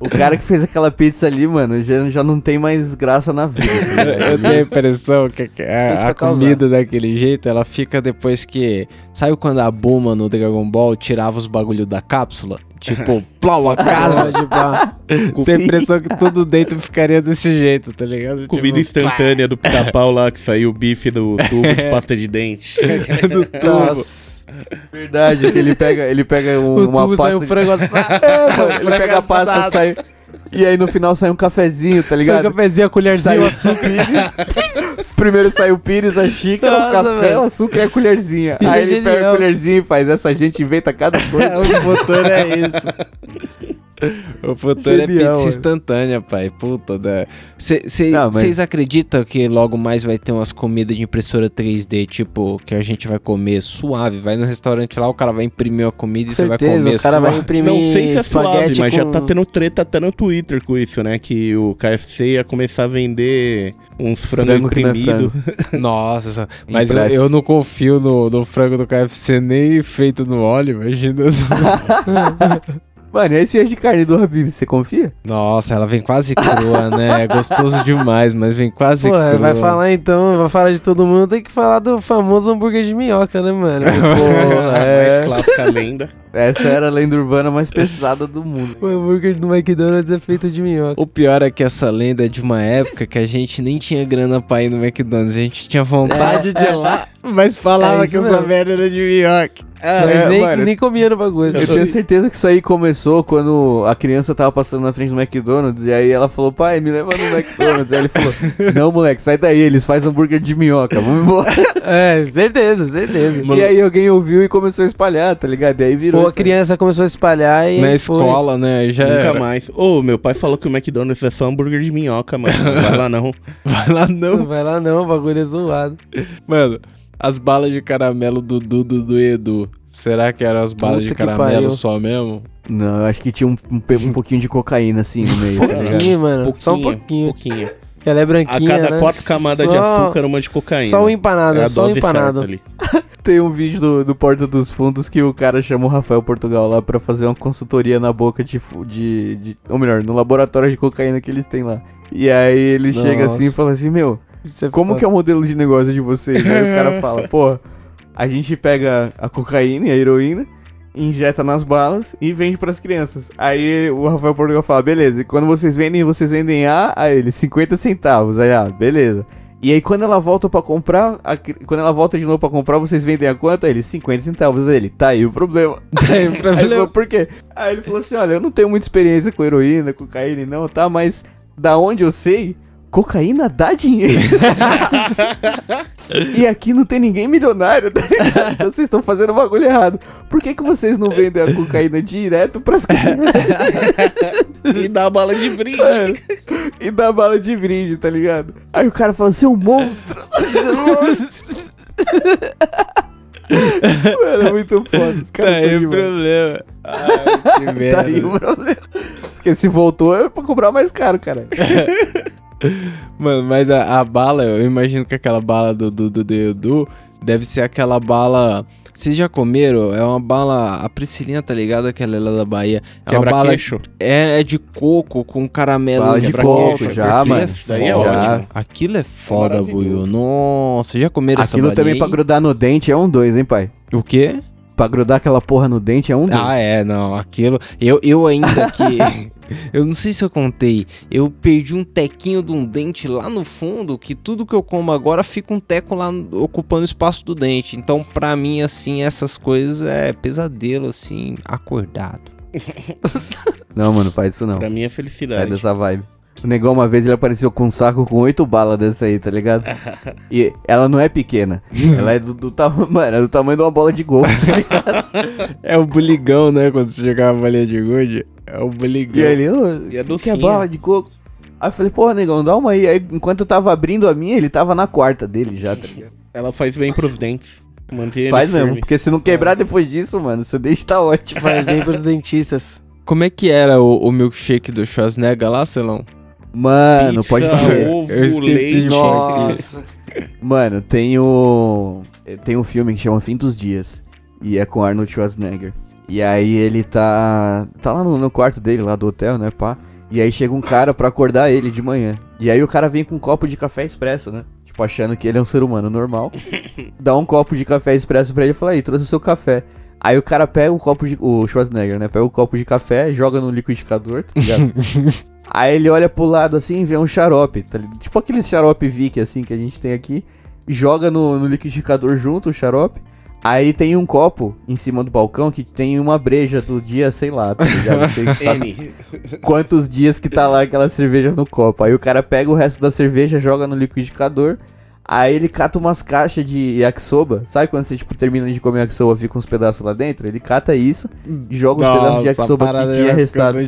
O cara que fez aquela pizza ali, mano, já, já não tem mais graça na vida. tá? Eu tenho a impressão que a, a comida daquele jeito, ela fica depois que. Sabe quando a Buma no Dragon Ball tirava os bagulho da cápsula? Tipo, plau, a casa. de bar. Tem a impressão que tudo dentro ficaria desse jeito, tá ligado? Comida Tipo, instantânea do pica-pau lá, que saiu o bife do tubo de pasta de dente. do tubo. Nossa. Verdade, que ele pega, ele pega um- O uma pasta. saiu um de- frango assado. É, mano, ele pega a pasta, sai. E aí no final sai um cafezinho, tá Sai o ligado? cafezinho, a colherzinha, o Sai o. Pires. Primeiro sai o pires, a xícara, o Nossa, café, velho. o açúcar e a colherzinha. Isso aí é ele pega genial. a colherzinha e faz. Essa gente inventa cada coisa. o futuro é isso. O futuro é Genial, pizza mano. instantânea, pai. Puta da. Vocês Não, mas- acreditam que logo mais vai ter umas comidas de impressora 3D, tipo, que a gente vai comer suave? Vai no restaurante lá, o cara vai imprimir a comida Com e você vai certeza, comer o cara vai suave. imprimir Não sei se é suave, mas já com- tá tendo treta até no Twitter com isso, né? Que o KFC ia começar a vender uns frango, Frango que não é imprimido. Nossa, mas eu, eu não confio no, no frango do KFC nem feito no óleo, imagina. Mano, esse é de carne do Habib, você confia? Nossa, ela vem quase crua, né? É gostoso demais, mas vem quase Pô, crua. vai falar então, vai falar de todo mundo, tem que falar do famoso hambúrguer de minhoca, né, mano? Porra, é. Mais clássica lenda. Essa era a lenda urbana mais pesada do mundo. o hambúrguer do McDonald's é feito de minhoca. O pior é que essa lenda é de uma época que a gente nem tinha grana pra ir no McDonald's. A gente tinha vontade de ir lá, mas falava É que isso essa mesmo. merda era de minhoca. Mas é, nem, mano. nem comia no bagulho. Eu tenho certeza que isso aí começou quando a criança tava passando na frente do McDonald's e aí ela falou, pai, me leva no McDonald's. aí ele falou, não, moleque, sai daí, eles fazem hambúrguer de minhoca, vamos embora. É, certeza, certeza. Mano, E aí alguém ouviu e começou a espalhar, tá ligado? E aí virou. Pô, a criança começou a espalhar e. Na foi. escola, né? Já Nunca era. mais. Ô, meu pai falou que o McDonald's é só hambúrguer de minhoca, mano. Não vai lá não. Vai lá Não não. vai lá não, o bagulho é zoado. Mano, as balas de caramelo do Dudu do Edu. Será que eram as balas Puta de caramelo só mesmo? Não, eu acho que tinha um, um, um pouquinho de cocaína assim no meio, tá ligado? Pouquinho, mano. Só um pouquinho. pouquinho. Ela é A branquinha, cada né? quatro camadas de Só- açúcar, uma de cocaína. Só o empanado, É a só o dose empanado. Tem um vídeo do, do Porta dos Fundos que o cara chama o Rafael Portugal lá pra fazer uma consultoria na boca de, de, de. Ou melhor, no laboratório de cocaína que eles têm lá. E aí ele chega assim e Nossa. fala assim: Meu, é como foda. que é o modelo de negócio de vocês? Aí o cara fala: Pô, a gente pega a cocaína e a heroína. Injeta nas balas e vende pras crianças. Aí o Rafael Portugal fala: beleza, e quando vocês vendem, vocês vendem a, a ele, 50 centavos. Aí, ah, beleza. E aí quando ela volta pra comprar, a quando ela volta de novo pra comprar, vocês vendem a quanto? Aí ele, 50 centavos. Aí ele, tá aí o problema. Tá aí o Aí ele falou, problema. por quê? Aí ele falou assim: olha, eu não tenho muita experiência com heroína, cocaína não, tá? Mas da onde eu sei, cocaína dá dinheiro. e aqui não tem ninguém milionário, tá ligado? Então vocês estão fazendo o bagulho errado. Por que, que vocês não vendem a cocaína direto pras E dá bala de brinde. Mano, e dá bala de brinde, tá ligado? Aí o cara fala, seu monstro! Seu monstro! Mano, é muito foda. Os Tá caras são aí o problema. Ai, que merda. Tá aí o problema. Porque se voltou é pra comprar mais caro, cara. Mano, mas a, a bala, eu imagino que aquela bala do do, do, deve ser aquela bala. Vocês já comeram? É uma bala. A Priscilinha, tá ligado? Aquela lá da Bahia. É uma bala. Quebra-queixo. É, é de coco com caramelo. Bala de coco, já, Aquilo mano. É Isso daí é foda. ótimo. Aquilo é foda. Buiu. Nossa, já comeram essa Aquilo também aí? pra grudar no dente é um dois, hein, pai? O quê? Pra grudar aquela porra no dente é um dois. Ah, é, não, aquilo. Eu, eu ainda que. eu não sei se eu contei. Eu perdi um tequinho de um dente lá no fundo. Que tudo que eu como agora fica um teco lá ocupando o espaço do dente. Então, pra mim, assim, essas coisas é pesadelo, assim, acordado. Não, mano, faz isso não. Pra mim é Sai felicidade. dessa vibe. O negão uma vez ele apareceu com um saco com oito balas dessa aí, tá ligado? E ela não é pequena. ela é do, do tamanho. Mano, é do tamanho de uma bola de golfe, tá ligado? É o buligão, né? Quando você jogava bolinha de gude. É o buligão. E aí ele, ô, E é que que é bala de coco? Aí eu falei, porra, negão, dá uma aí. Aí enquanto eu tava abrindo a minha, ele tava na quarta dele já, tá ligado? Ela faz bem pros dentes. Mantém Faz mesmo, firmes. porque se não quebrar depois disso, mano, seu dente tá ótimo. Faz bem pros dentistas. Como é que era o, o milkshake do Schwarzenegger lá, Celão? Mano, pode Pizza, crer. ovo, Eu esqueci leite. de falar aqui. Nossa. Mano, tem o. Tem um filme que chama Fim dos Dias. E é com Arnold Schwarzenegger. E aí ele tá. Tá lá no, no quarto dele, lá do hotel, né, pá? E aí chega um cara pra acordar ele de manhã. E aí o cara vem com um copo de café expresso, né? Tipo, achando que ele é um ser humano normal. Dá um copo de café expresso pra ele e fala, aí, trouxe o seu café. Aí o cara pega o copo de. O Schwarzenegger, né? Pega o copo de café, joga no liquidificador, tá ligado? Aí ele olha pro lado assim e vê um xarope, tá ligado? Tipo aquele xarope Vic assim que a gente tem aqui. Joga no, no liquidificador junto o xarope. Aí tem um copo em cima do balcão que tem uma breja do dia, sei lá, tá ligado? Não sei sabe quantos dias que tá lá aquela cerveja no copo. Aí o cara pega o resto da cerveja, joga no liquidificador. Aí ele cata umas caixas de yakisoba. Sabe quando você tipo, termina de comer yakisoba fica uns pedaços lá dentro? Ele cata isso e joga os pedaços de yakisoba que tinha restado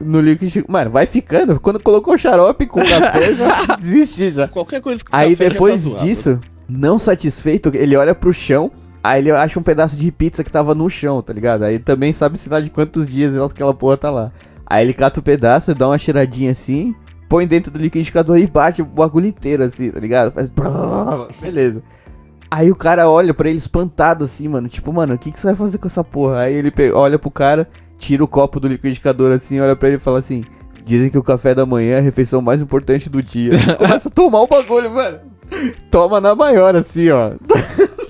no liquidificador. Mano, vai ficando. Quando colocou xarope com café, já desisti já. Qualquer coisa que Aí café já depois tá zoado. disso, não satisfeito, ele olha pro chão. Aí ele acha um pedaço de pizza que tava no chão, tá ligado? Aí também sabe se lá de quantos dias aquela porra tá lá. Aí ele cata o pedaço, dá uma cheiradinha assim, põe dentro do liquidificador e bate o bagulho inteiro assim, tá ligado? Faz. Beleza. Aí o cara olha pra ele espantado assim, mano. Tipo, mano, o que, que você vai fazer com essa porra? Aí ele olha pro cara, tira o copo do liquidificador assim, olha pra ele e fala assim: Dizem que o café da manhã é a refeição mais importante do dia. Começa a tomar o bagulho, mano. Toma na maior, assim, ó.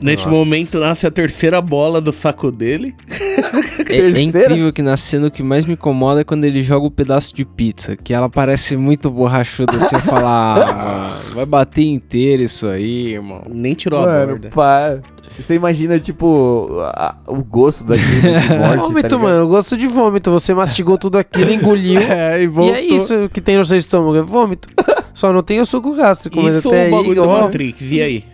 Nesse Nossa. momento nasce a terceira bola do saco dele. É, é incrível que na cena o que mais me incomoda é quando ele joga o pedaço de pizza, que ela parece muito borrachuda assim, eu falar, ah, mano, vai bater inteiro isso aí, irmão. Nem tirou a Mano, borda. pá. Você imagina, tipo, a- o gosto daquilo de morte, tá vômito, ligado? mano. Eu gosto de vômito. Você mastigou tudo aquilo, engoliu. É, e e é isso que tem no seu estômago, é vômito. Só não tem o suco gástrico, mas Isso até é aí, o bagulho do ó, Matrix. E aí?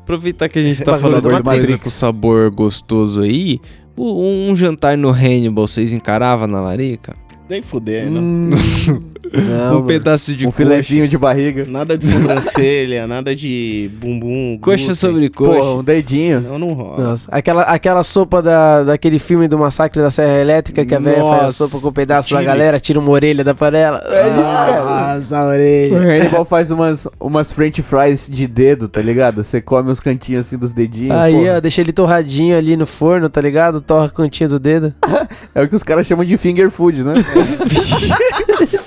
Aproveitar que a gente tá Bagulho falando do de coisa Matrix. com sabor gostoso aí, o- um jantar no Hannibal vocês encaravam na larica? Nem fuder, não. Hum, Não, um mano. pedaço de um coxa. filezinho de barriga. Nada de sobrancelha, nada de bumbum. Coxa glúten. sobre Pô, coxa. um dedinho. Não, não rola. Nossa, aquela, aquela sopa da, daquele filme do massacre da Serra Elétrica que a velha faz a sopa com um pedaço da Chile. galera, tira uma orelha da panela. Nossa, a O orelha. Hannibal faz umas, umas french fries de dedo, tá ligado? Você come os cantinhos assim dos dedinhos. Aí, porra. ó, deixa ele torradinho ali no forno, tá ligado? Torra a cantinha do dedo. É o que os caras chamam de finger food, né?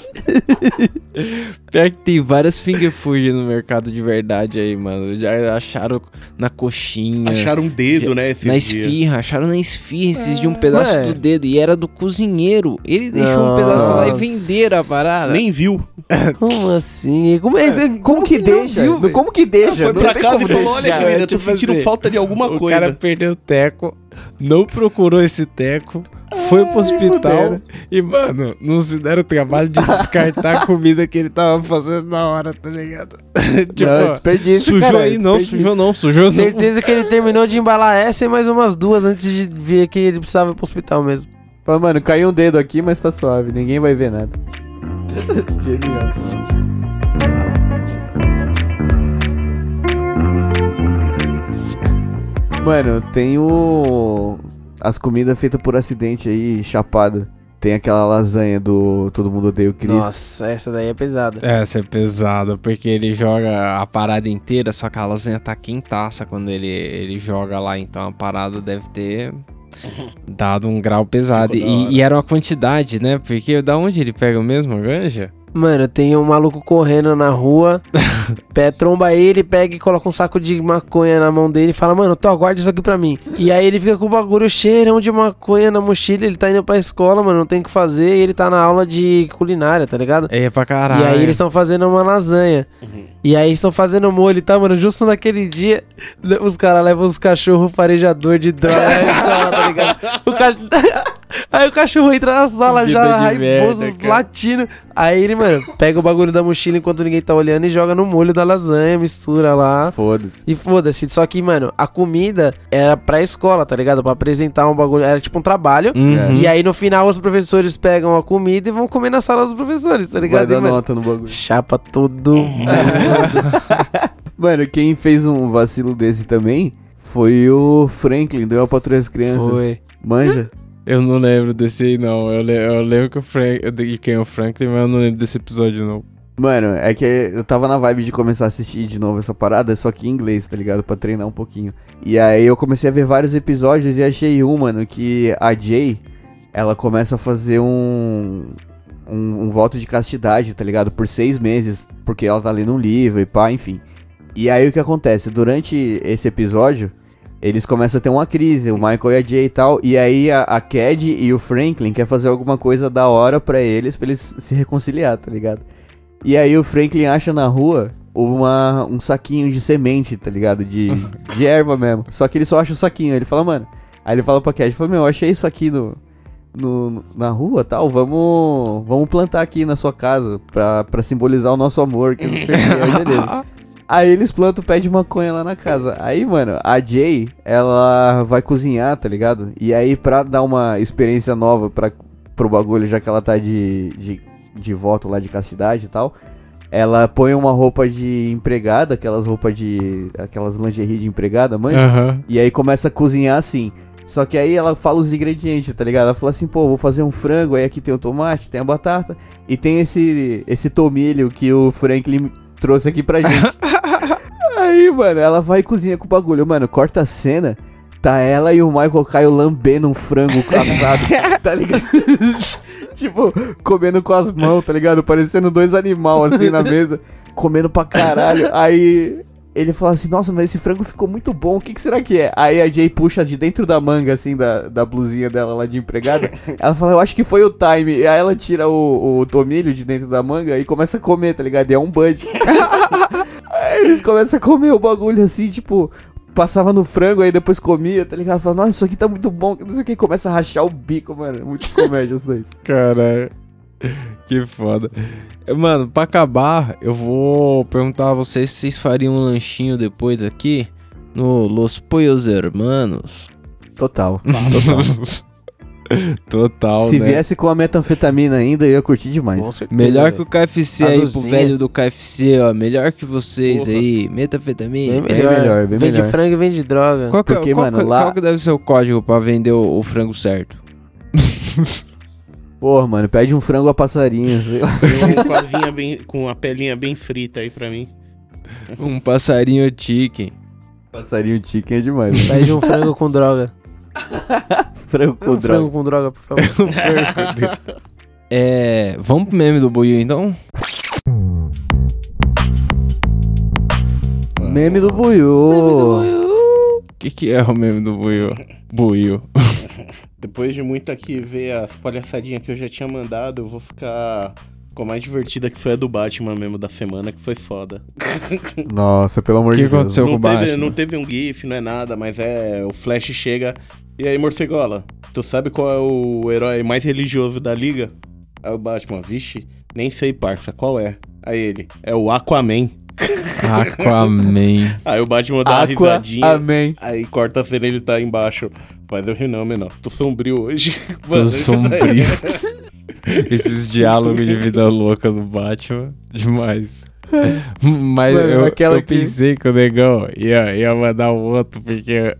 Pior que tem várias finger food no mercado de verdade aí, mano. Já acharam na coxinha. Acharam um dedo, né? Esses na dias. esfirra, acharam na esfirra esses de um pedaço ué. do dedo. E era do cozinheiro. Ele deixou um pedaço lá e Nossa. venderam a parada. Nem viu. Como assim? Como, é, Como que não deixa? viu, como que deixa? Foi Não pra tem casa como e falou: deixar. olha, querida, tô tipo sentindo falta de alguma o coisa. cara perdeu o teco, não procurou esse teco, foi pro hospital e, mano, não se deram o trabalho de descartar a comida que ele tava fazendo na hora, tá ligado? tipo, Não, desperdício, sujou cara, aí, não, sujou não, sujou não. Certeza que ele terminou de embalar essa e mais umas duas antes de ver que ele precisava ir pro hospital mesmo. Fala, mano, caiu um dedo aqui, mas tá suave. Ninguém vai ver nada. Genial. Mano, tem o... As comidas feitas por acidente aí, chapada. Tem aquela lasanha do Todo Mundo Odeia o Chris. Nossa, essa daí é pesada. Essa é pesada, porque ele joga a parada inteira, só que a lasanha tá quentaça quando ele, ele joga lá, então a parada deve ter dado um grau pesado. E, e era uma quantidade, né? Porque da onde ele pega mesmo a ganja? Mano, tem um maluco correndo na rua, pé tromba ele, pega e coloca um saco de maconha na mão dele e fala, mano, tô, guarda isso aqui pra mim. E aí ele fica com o bagulho cheirão de maconha na mochila, ele tá indo pra escola, mano, não tem o que fazer, e ele tá na aula de culinária, tá ligado? É pra caralho. E aí eles estão fazendo uma lasanha. E aí estão fazendo molho, tá, mano? Justo naquele dia, os caras levam os cachorros farejador de droga tá ligado? O cachorro... Aí o cachorro entra na sala Vida já, raivoso, merda, latindo. Aí ele, mano, pega o bagulho da mochila enquanto ninguém tá olhando e joga no molho da lasanha, mistura lá. Foda-se. E foda-se. Só que, mano, a comida era pra escola, tá ligado? Pra apresentar um bagulho. Era tipo um trabalho. Uhum. E aí no final os professores pegam a comida e vão comer na sala dos professores, tá Vai ligado? dar E, mano, nota no bagulho. Chapa todo mundo. Mano, quem fez um vacilo desse também foi o Franklin, do Eu Patrulho as Crianças. Foi. Manja? Eu não lembro desse aí, não. Eu, le- eu lembro que o Frank, de quem é o Franklin, mas eu não lembro desse episódio, não. Mano, é que eu tava na vibe de começar a assistir de novo essa parada, só que em inglês, tá ligado? Pra treinar um pouquinho. E aí eu comecei a ver vários episódios e achei um, mano, que a Jay, ela começa a fazer um, um, um voto de castidade, tá ligado? Por seis meses, porque ela tá lendo um livro e pá, enfim. E aí o que acontece? Durante esse episódio, eles começam a ter uma crise, o Michael e a Jay e tal, e aí a, a Cad e o Franklin quer fazer alguma coisa da hora pra eles, pra eles se reconciliar, tá ligado? E aí o Franklin acha na rua uma, um saquinho de semente, tá ligado? De, de erva mesmo. Só que ele só acha o saquinho. Ele fala, mano. Aí ele fala pra Cat, fala, meu, eu achei isso aqui no, no, na rua tal. Vamos, vamos plantar aqui na sua casa pra, pra simbolizar o nosso amor, que não sei o que. Aí beleza. Aí eles plantam o pé de maconha lá na casa. Aí, mano, a Jay, ela vai cozinhar, tá ligado? E aí, pra dar uma experiência nova pra, pro bagulho, já que ela tá de, de, de voto lá de castidade e tal, ela põe uma roupa de empregada, aquelas roupas de. aquelas lingerie de empregada, manja? Aham. E aí começa a cozinhar assim. Só que aí ela fala os ingredientes, tá ligado? Ela fala assim, pô, vou fazer um frango, aí aqui tem o tomate, tem a batata e tem esse esse tomilho que o Franklin trouxe aqui pra gente. Aí, mano, ela vai e cozinha com o bagulho. Mano, corta a cena, tá ela e o Michael Caio lambendo um frango assado, tá ligado? tipo, comendo com as mãos, tá ligado? Parecendo dois animais assim na mesa, comendo pra caralho. Aí ele fala assim, nossa, mas esse frango ficou muito bom, o que, que será que é? Aí a Jay puxa de dentro da manga, assim, da, da blusinha dela lá de empregada. ela fala, eu acho que foi o time. E aí ela tira o, o tomilho de dentro da manga e começa a comer, tá ligado? E é um bud. aí eles começam a comer o bagulho assim, tipo... Passava no frango, aí depois comia, tá ligado? Fala, nossa, isso aqui tá muito bom, que não sei o que. Começa a rachar o bico, mano. Muito comédia os dois. Caralho. Que foda. Mano, pra acabar, eu vou perguntar a vocês se vocês fariam um lanchinho depois aqui no Los Pollos Hermanos. Total. Total. Total, Se né? viesse com a metanfetamina ainda, eu ia curtir demais. Com certeza. Melhor que o velho. KFC aí pro Azulzinha. velho do KFC, ó. Melhor que vocês Porra. aí. Bem Metafetamina. melhor. melhor, bem vende melhor. frango e vende droga. Qual que, é- Porque, qual, mano, que- lá- qual que deve ser o código pra vender o, o frango certo? Porra, mano, pede um frango a passarinho, sei lá. Um com a, vinha bem, com a pelinha bem frita aí pra mim. Um passarinho chicken. Passarinho chicken é demais. Pede um frango com droga. frango com um frango droga. com droga, por favor. É. Vamos pro meme do Buiu então? Meme do Buiu. O que, que é o meme do Buiu? Buiu. Depois de muito aqui ver as palhaçadinhas que eu já tinha mandado, eu vou ficar com a mais divertida que foi a do Batman mesmo da semana, que foi foda. Nossa, pelo amor O que de Deus. aconteceu? com o teve, Batman. não teve um GIF, não é nada, mas é. O Flash chega. E aí, morcegola, tu sabe qual é o herói mais religioso da liga? Aí o Batman, vixe, nem sei, parça, qual é? Aí ele, é o Aquaman. Aquaman. Aí o Batman dá uma Aqua, risadinha. amém. Aí corta a cena ele tá embaixo. Mas eu ri não, menor. Tô sombrio hoje. Tô Mano, sombrio. Esses diálogos de vida louca do Batman, demais. Mas Mano, eu, aquela eu que- pensei que o negão ia, ia mandar um outro, porque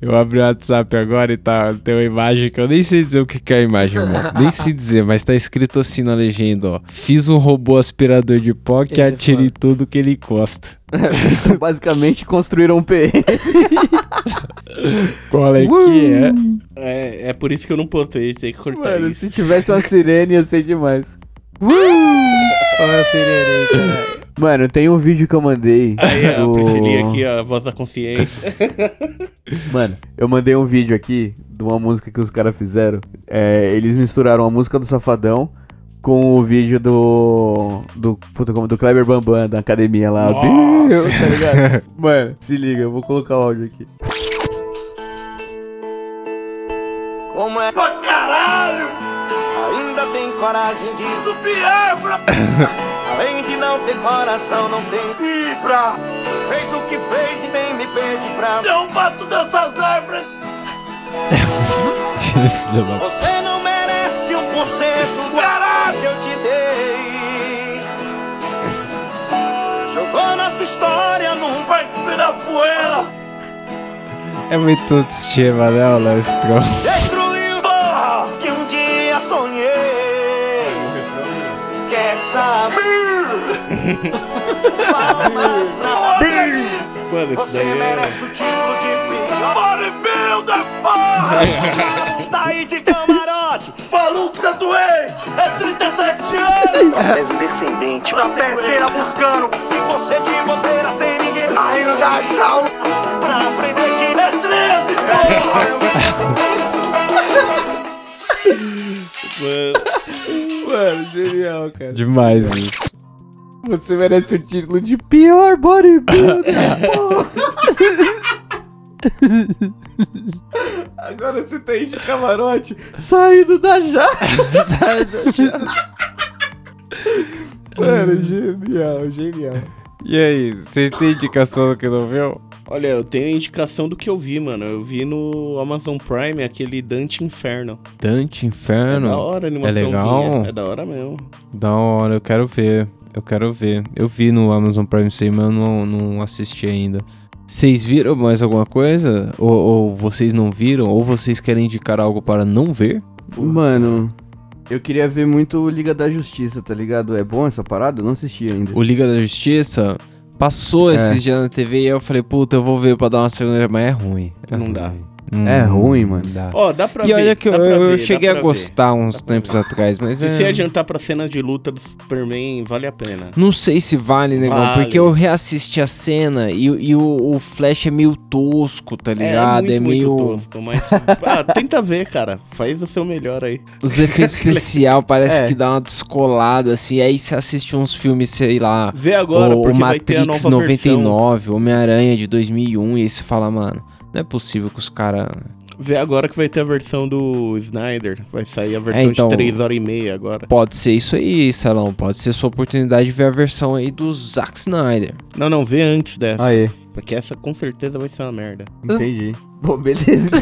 eu abri o WhatsApp agora e tá, tem uma imagem que eu nem sei dizer o que, que é a imagem, irmão. Nem sei dizer, mas tá escrito assim na legenda, ó. Fiz um robô aspirador de pó que Esse é atira em tudo que ele encosta. Então, basicamente, construíram um PN. Qual é que é? É, é por isso que eu não postei, tem que cortar Mano, isso. se tivesse uma sirene, ia ser demais. Olha a sirene aí, caralho. Mano, tem um vídeo que eu mandei. Aí a do- Priscilinha aqui, a voz da consciência. Mano, eu mandei um vídeo aqui de uma música que os caras fizeram. É, eles misturaram a música do Safadão com o vídeo do. Do. Puta, como do Kleber Bambam da academia lá. Tá ligado? Mano, se liga, eu vou colocar o áudio aqui. Como é coragem de subir pra... Além de não ter coração, não tem fibra. Fez o que fez e bem me pede pra... Não bato dessas árvores. Você não merece um por cento do que eu te dei. Jogou nossa história num barco da poeira. É muito autoestima, né, o Léo Strong? Saber? Palmas na Mano, Você daí é. merece o título de pior bodybuilder, porra! Está aí de camarote, maluco tá doente, é 37 anos! És um descendente da terceira buscando, e você de bobeira sem ninguém saindo da jaula, pra aprender que é 13, Mano, Mano, genial, cara. Demais isso. Você merece o título de pior bodybuilder. Agora você tá aí de camarote, saindo da jaula. Mano, genial, genial. E aí, vocês têm indicação do que não viu? Olha, eu tenho a indicação do que eu vi, mano. Eu vi no Amazon Prime aquele Dante Inferno. Dante É Inferno. da hora a animaçãozinha. legal? É da hora mesmo. Da hora, eu quero ver. Eu quero ver. Eu vi no Amazon Prime isso aí, mas eu não, não assisti ainda. Vocês viram mais alguma coisa? Ou, ou vocês não viram? Ou vocês querem indicar algo para não ver? Mano, eu queria ver muito Liga da Justiça, tá ligado? É bom essa parada? Eu não assisti ainda. O Liga da Justiça passou É. esses dias na TV e eu falei, puta, eu vou ver pra dar uma segunda, mas é ruim. É Não ruim. dá. Hum, É ruim, mano. dá. Ó, dá pra E ver. olha que eu, eu ver, cheguei a ver. gostar uns tempos atrás, mas Se é... você adiantar pra cenas de luta do Superman, vale a pena. Não sei se vale, negão, Vale. porque eu reassisti a cena e, e o, o Flash é meio tosco, tá ligado? É, É, muito, meio. muito tosco, mas... ah, tenta ver, cara. Faz o seu melhor aí. Os efeitos especiais parece É. que dá uma descolada, assim. Aí você assiste uns filmes, sei lá. Vê agora, o, o porque vai ter a Matrix nova versão. 99, Homem-Aranha de 2001, e aí você fala, mano, não é possível que os caras. Vê agora que vai ter a versão do Snyder. Vai sair a versão É, então- de 3 horas e meia agora. Pode ser isso aí, Salão. Pode ser sua oportunidade de ver a versão aí do Zack Snyder. Não, não, vê antes dessa. Aê, Porque essa com certeza vai ser uma merda. entendi. Bom, beleza.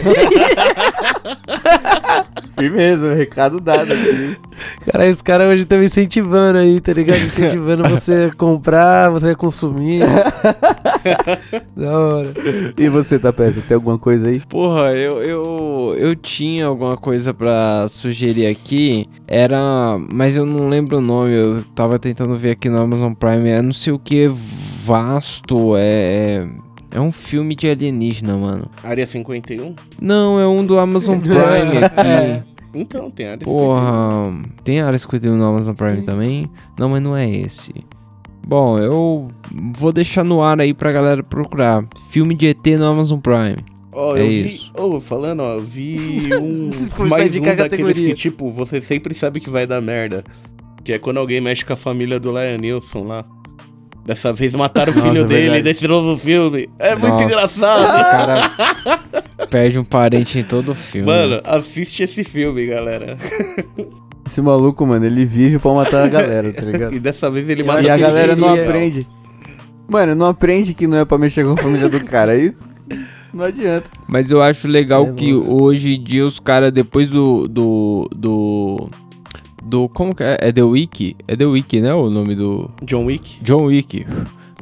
Firmeza, recado dado aqui. Caralho, os caras hoje estão incentivando aí, tá ligado? Incentivando você a comprar, você a consumir. da hora. E você, Tapeza, tem alguma coisa aí? Porra, eu, eu, eu tinha alguma coisa pra sugerir aqui. Era. Mas eu não lembro o nome. Eu tava tentando ver aqui no Amazon Prime. É não sei o que. Vasto. É. é... É um filme de alienígena, mano. Área 51? Não, é um do Amazon Prime aqui. Então, tem área 51. Porra, tem Área 51 no Amazon Prime também? Não, mas não é esse. Bom, eu vou deixar no ar aí pra galera procurar. Filme de ET no Amazon Prime. Ó, É eu vi. isso. Ô, falando, ó, eu vi um. Mais um daqueles categoria. que, tipo, você sempre sabe que vai dar merda. Que é quando alguém mexe com a família do Lion Nilson lá. Dessa vez mataram o Nossa, filho é dele nesse novo filme. É muito Nossa. engraçado. Esse cara perde um parente em todo filme. Mano, assiste esse filme, galera. Esse maluco, mano, ele vive pra matar a galera, tá ligado? E dessa vez ele mata E a galera não ia- aprende. Mano, não aprende que não é pra mexer com a família do cara. Aí não adianta. Mas eu acho legal é que louco. hoje em dia os caras, depois do. do. do. Do. Como que é? É The Wiki? É The Wiki, né? O nome do. John Wick. John Wick.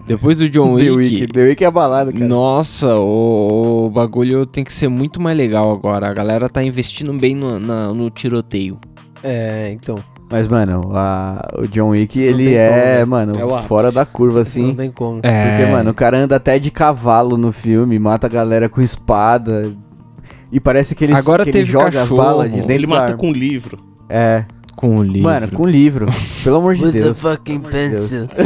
Depois do John The Wick. The Week é balada, cara. Nossa, o, o bagulho tem que ser muito mais legal agora. A galera tá investindo bem no, na- no tiroteio. É, então. Mas, mano, a- o John Wick, ele tem é, como, né? mano, É fora da curva, Não assim. tem como. É. Porque, mano, o cara anda até de cavalo no filme, mata a galera com espada. E parece que ele, Agora que ele teve joga cachorro. as balas de dentro Ele mata com livro. É, com o livro. mano, com livro. Pelo amor de With the Deus. fucking pencil.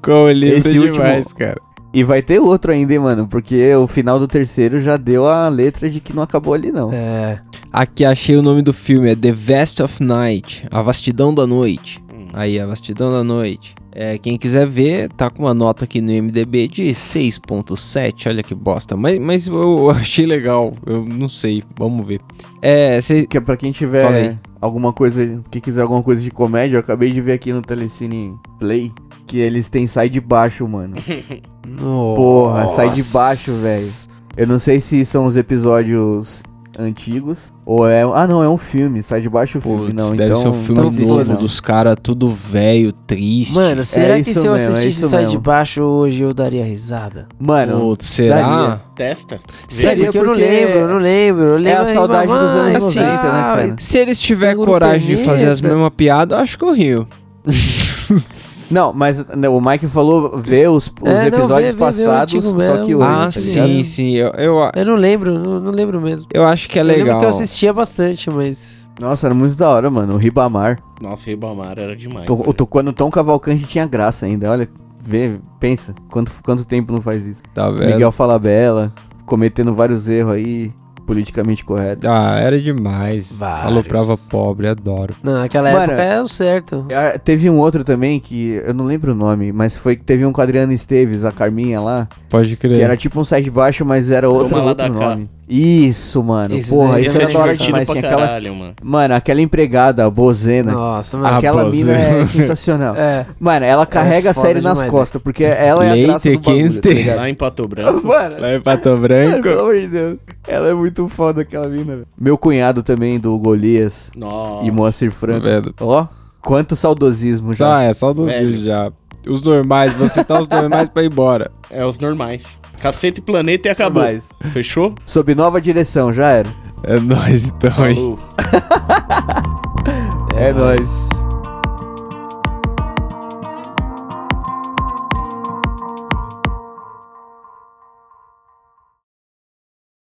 com o livro Esse último- demais, cara. E vai ter outro ainda, hein, mano, porque o final do terceiro já deu a letra de que não acabou ali, não. É. Aqui achei o nome do filme, é The Vast of Night, A Vastidão da Noite. Aí, A Vastidão da Noite. É, quem quiser ver, tá com uma nota aqui no MDB de 6.7, olha que bosta. Mas, mas eu achei legal, eu não sei, vamos ver. É, cê, Que é pra quem tiver alguma coisa, que quiser alguma coisa de comédia, eu acabei de ver aqui no Telecine Play que eles têm Sai de Baixo, mano. Porra, Sai de Baixo, velho. Eu não sei se são os episódios antigos ou é. Ah, não, é um filme. Sai de Baixo o filme. Não, deve então. ser um filme assiste, novo não. dos caras, tudo velho, triste. Mano, será que isso se eu mesmo, é assistisse isso Sai de mesmo. Baixo hoje eu daria risada? Mano, Putz, será? daria. Testa. Seria porque eu não porque lembro, eu não lembro. Eu é lembro a aí, saudade dos mamãe, anos Assim, 90, né, cara? Se eles tiverem coragem de fazer as mesmas piadas, eu acho que eu rio. Não, mas né, o Mike falou ver os, os É, não, episódios vê, vê, vê o passados, antigo só que hoje. ah, tá sim, ligado? sim. Eu, eu, Eu não lembro, não, não lembro mesmo. eu acho que é Eu lembro legal. que eu assistia bastante, mas. Nossa, era muito da hora, mano. O Ribamar. Nossa, Ribamar era demais. Velho. to- quando o Tom Cavalcante tinha graça ainda. Olha, vê, pensa. Quanto, quanto tempo não faz isso? Tá vendo? Miguel Falabella, cometendo vários erros aí, politicamente correto. Ah, era demais. Vários. Falou prava pobre, adoro. Não, naquela Mano, época era o certo. Ah, Teve um outro também que eu não lembro o nome, mas foi que teve um com a Adriana Esteves, a Carminha lá, Pode crer. que era tipo um site baixo, mas era outro, outro da cá. Isso, mano. Esse Porra, isso Esse era é da hora demais. Tinha aquela. caralho, mano. Mano, aquela empregada, a Bozena. Nossa, mano. Aquela Ah, mina é sensacional. É. Mano, ela carrega a foda série nas demais, costas, porque ela é a Leite graça do bagulho, tá quente. ligado? Lá em Pato Branco. Mano, Lá em Pato Mano, Branco. pelo amor de Deus. Ela é muito foda, aquela mina, velho. Meu cunhado também, do Golias Nossa. e Moacir Tá Franco. Ó, quanto saudosismo já. Tá, é dos Velho. já. Os normais, vou citar os normais pra ir embora. É os normais. Cacete e planeta e acabou. Mas, Fechou? sob nova direção, já era. É nóis então, hein? É nóis.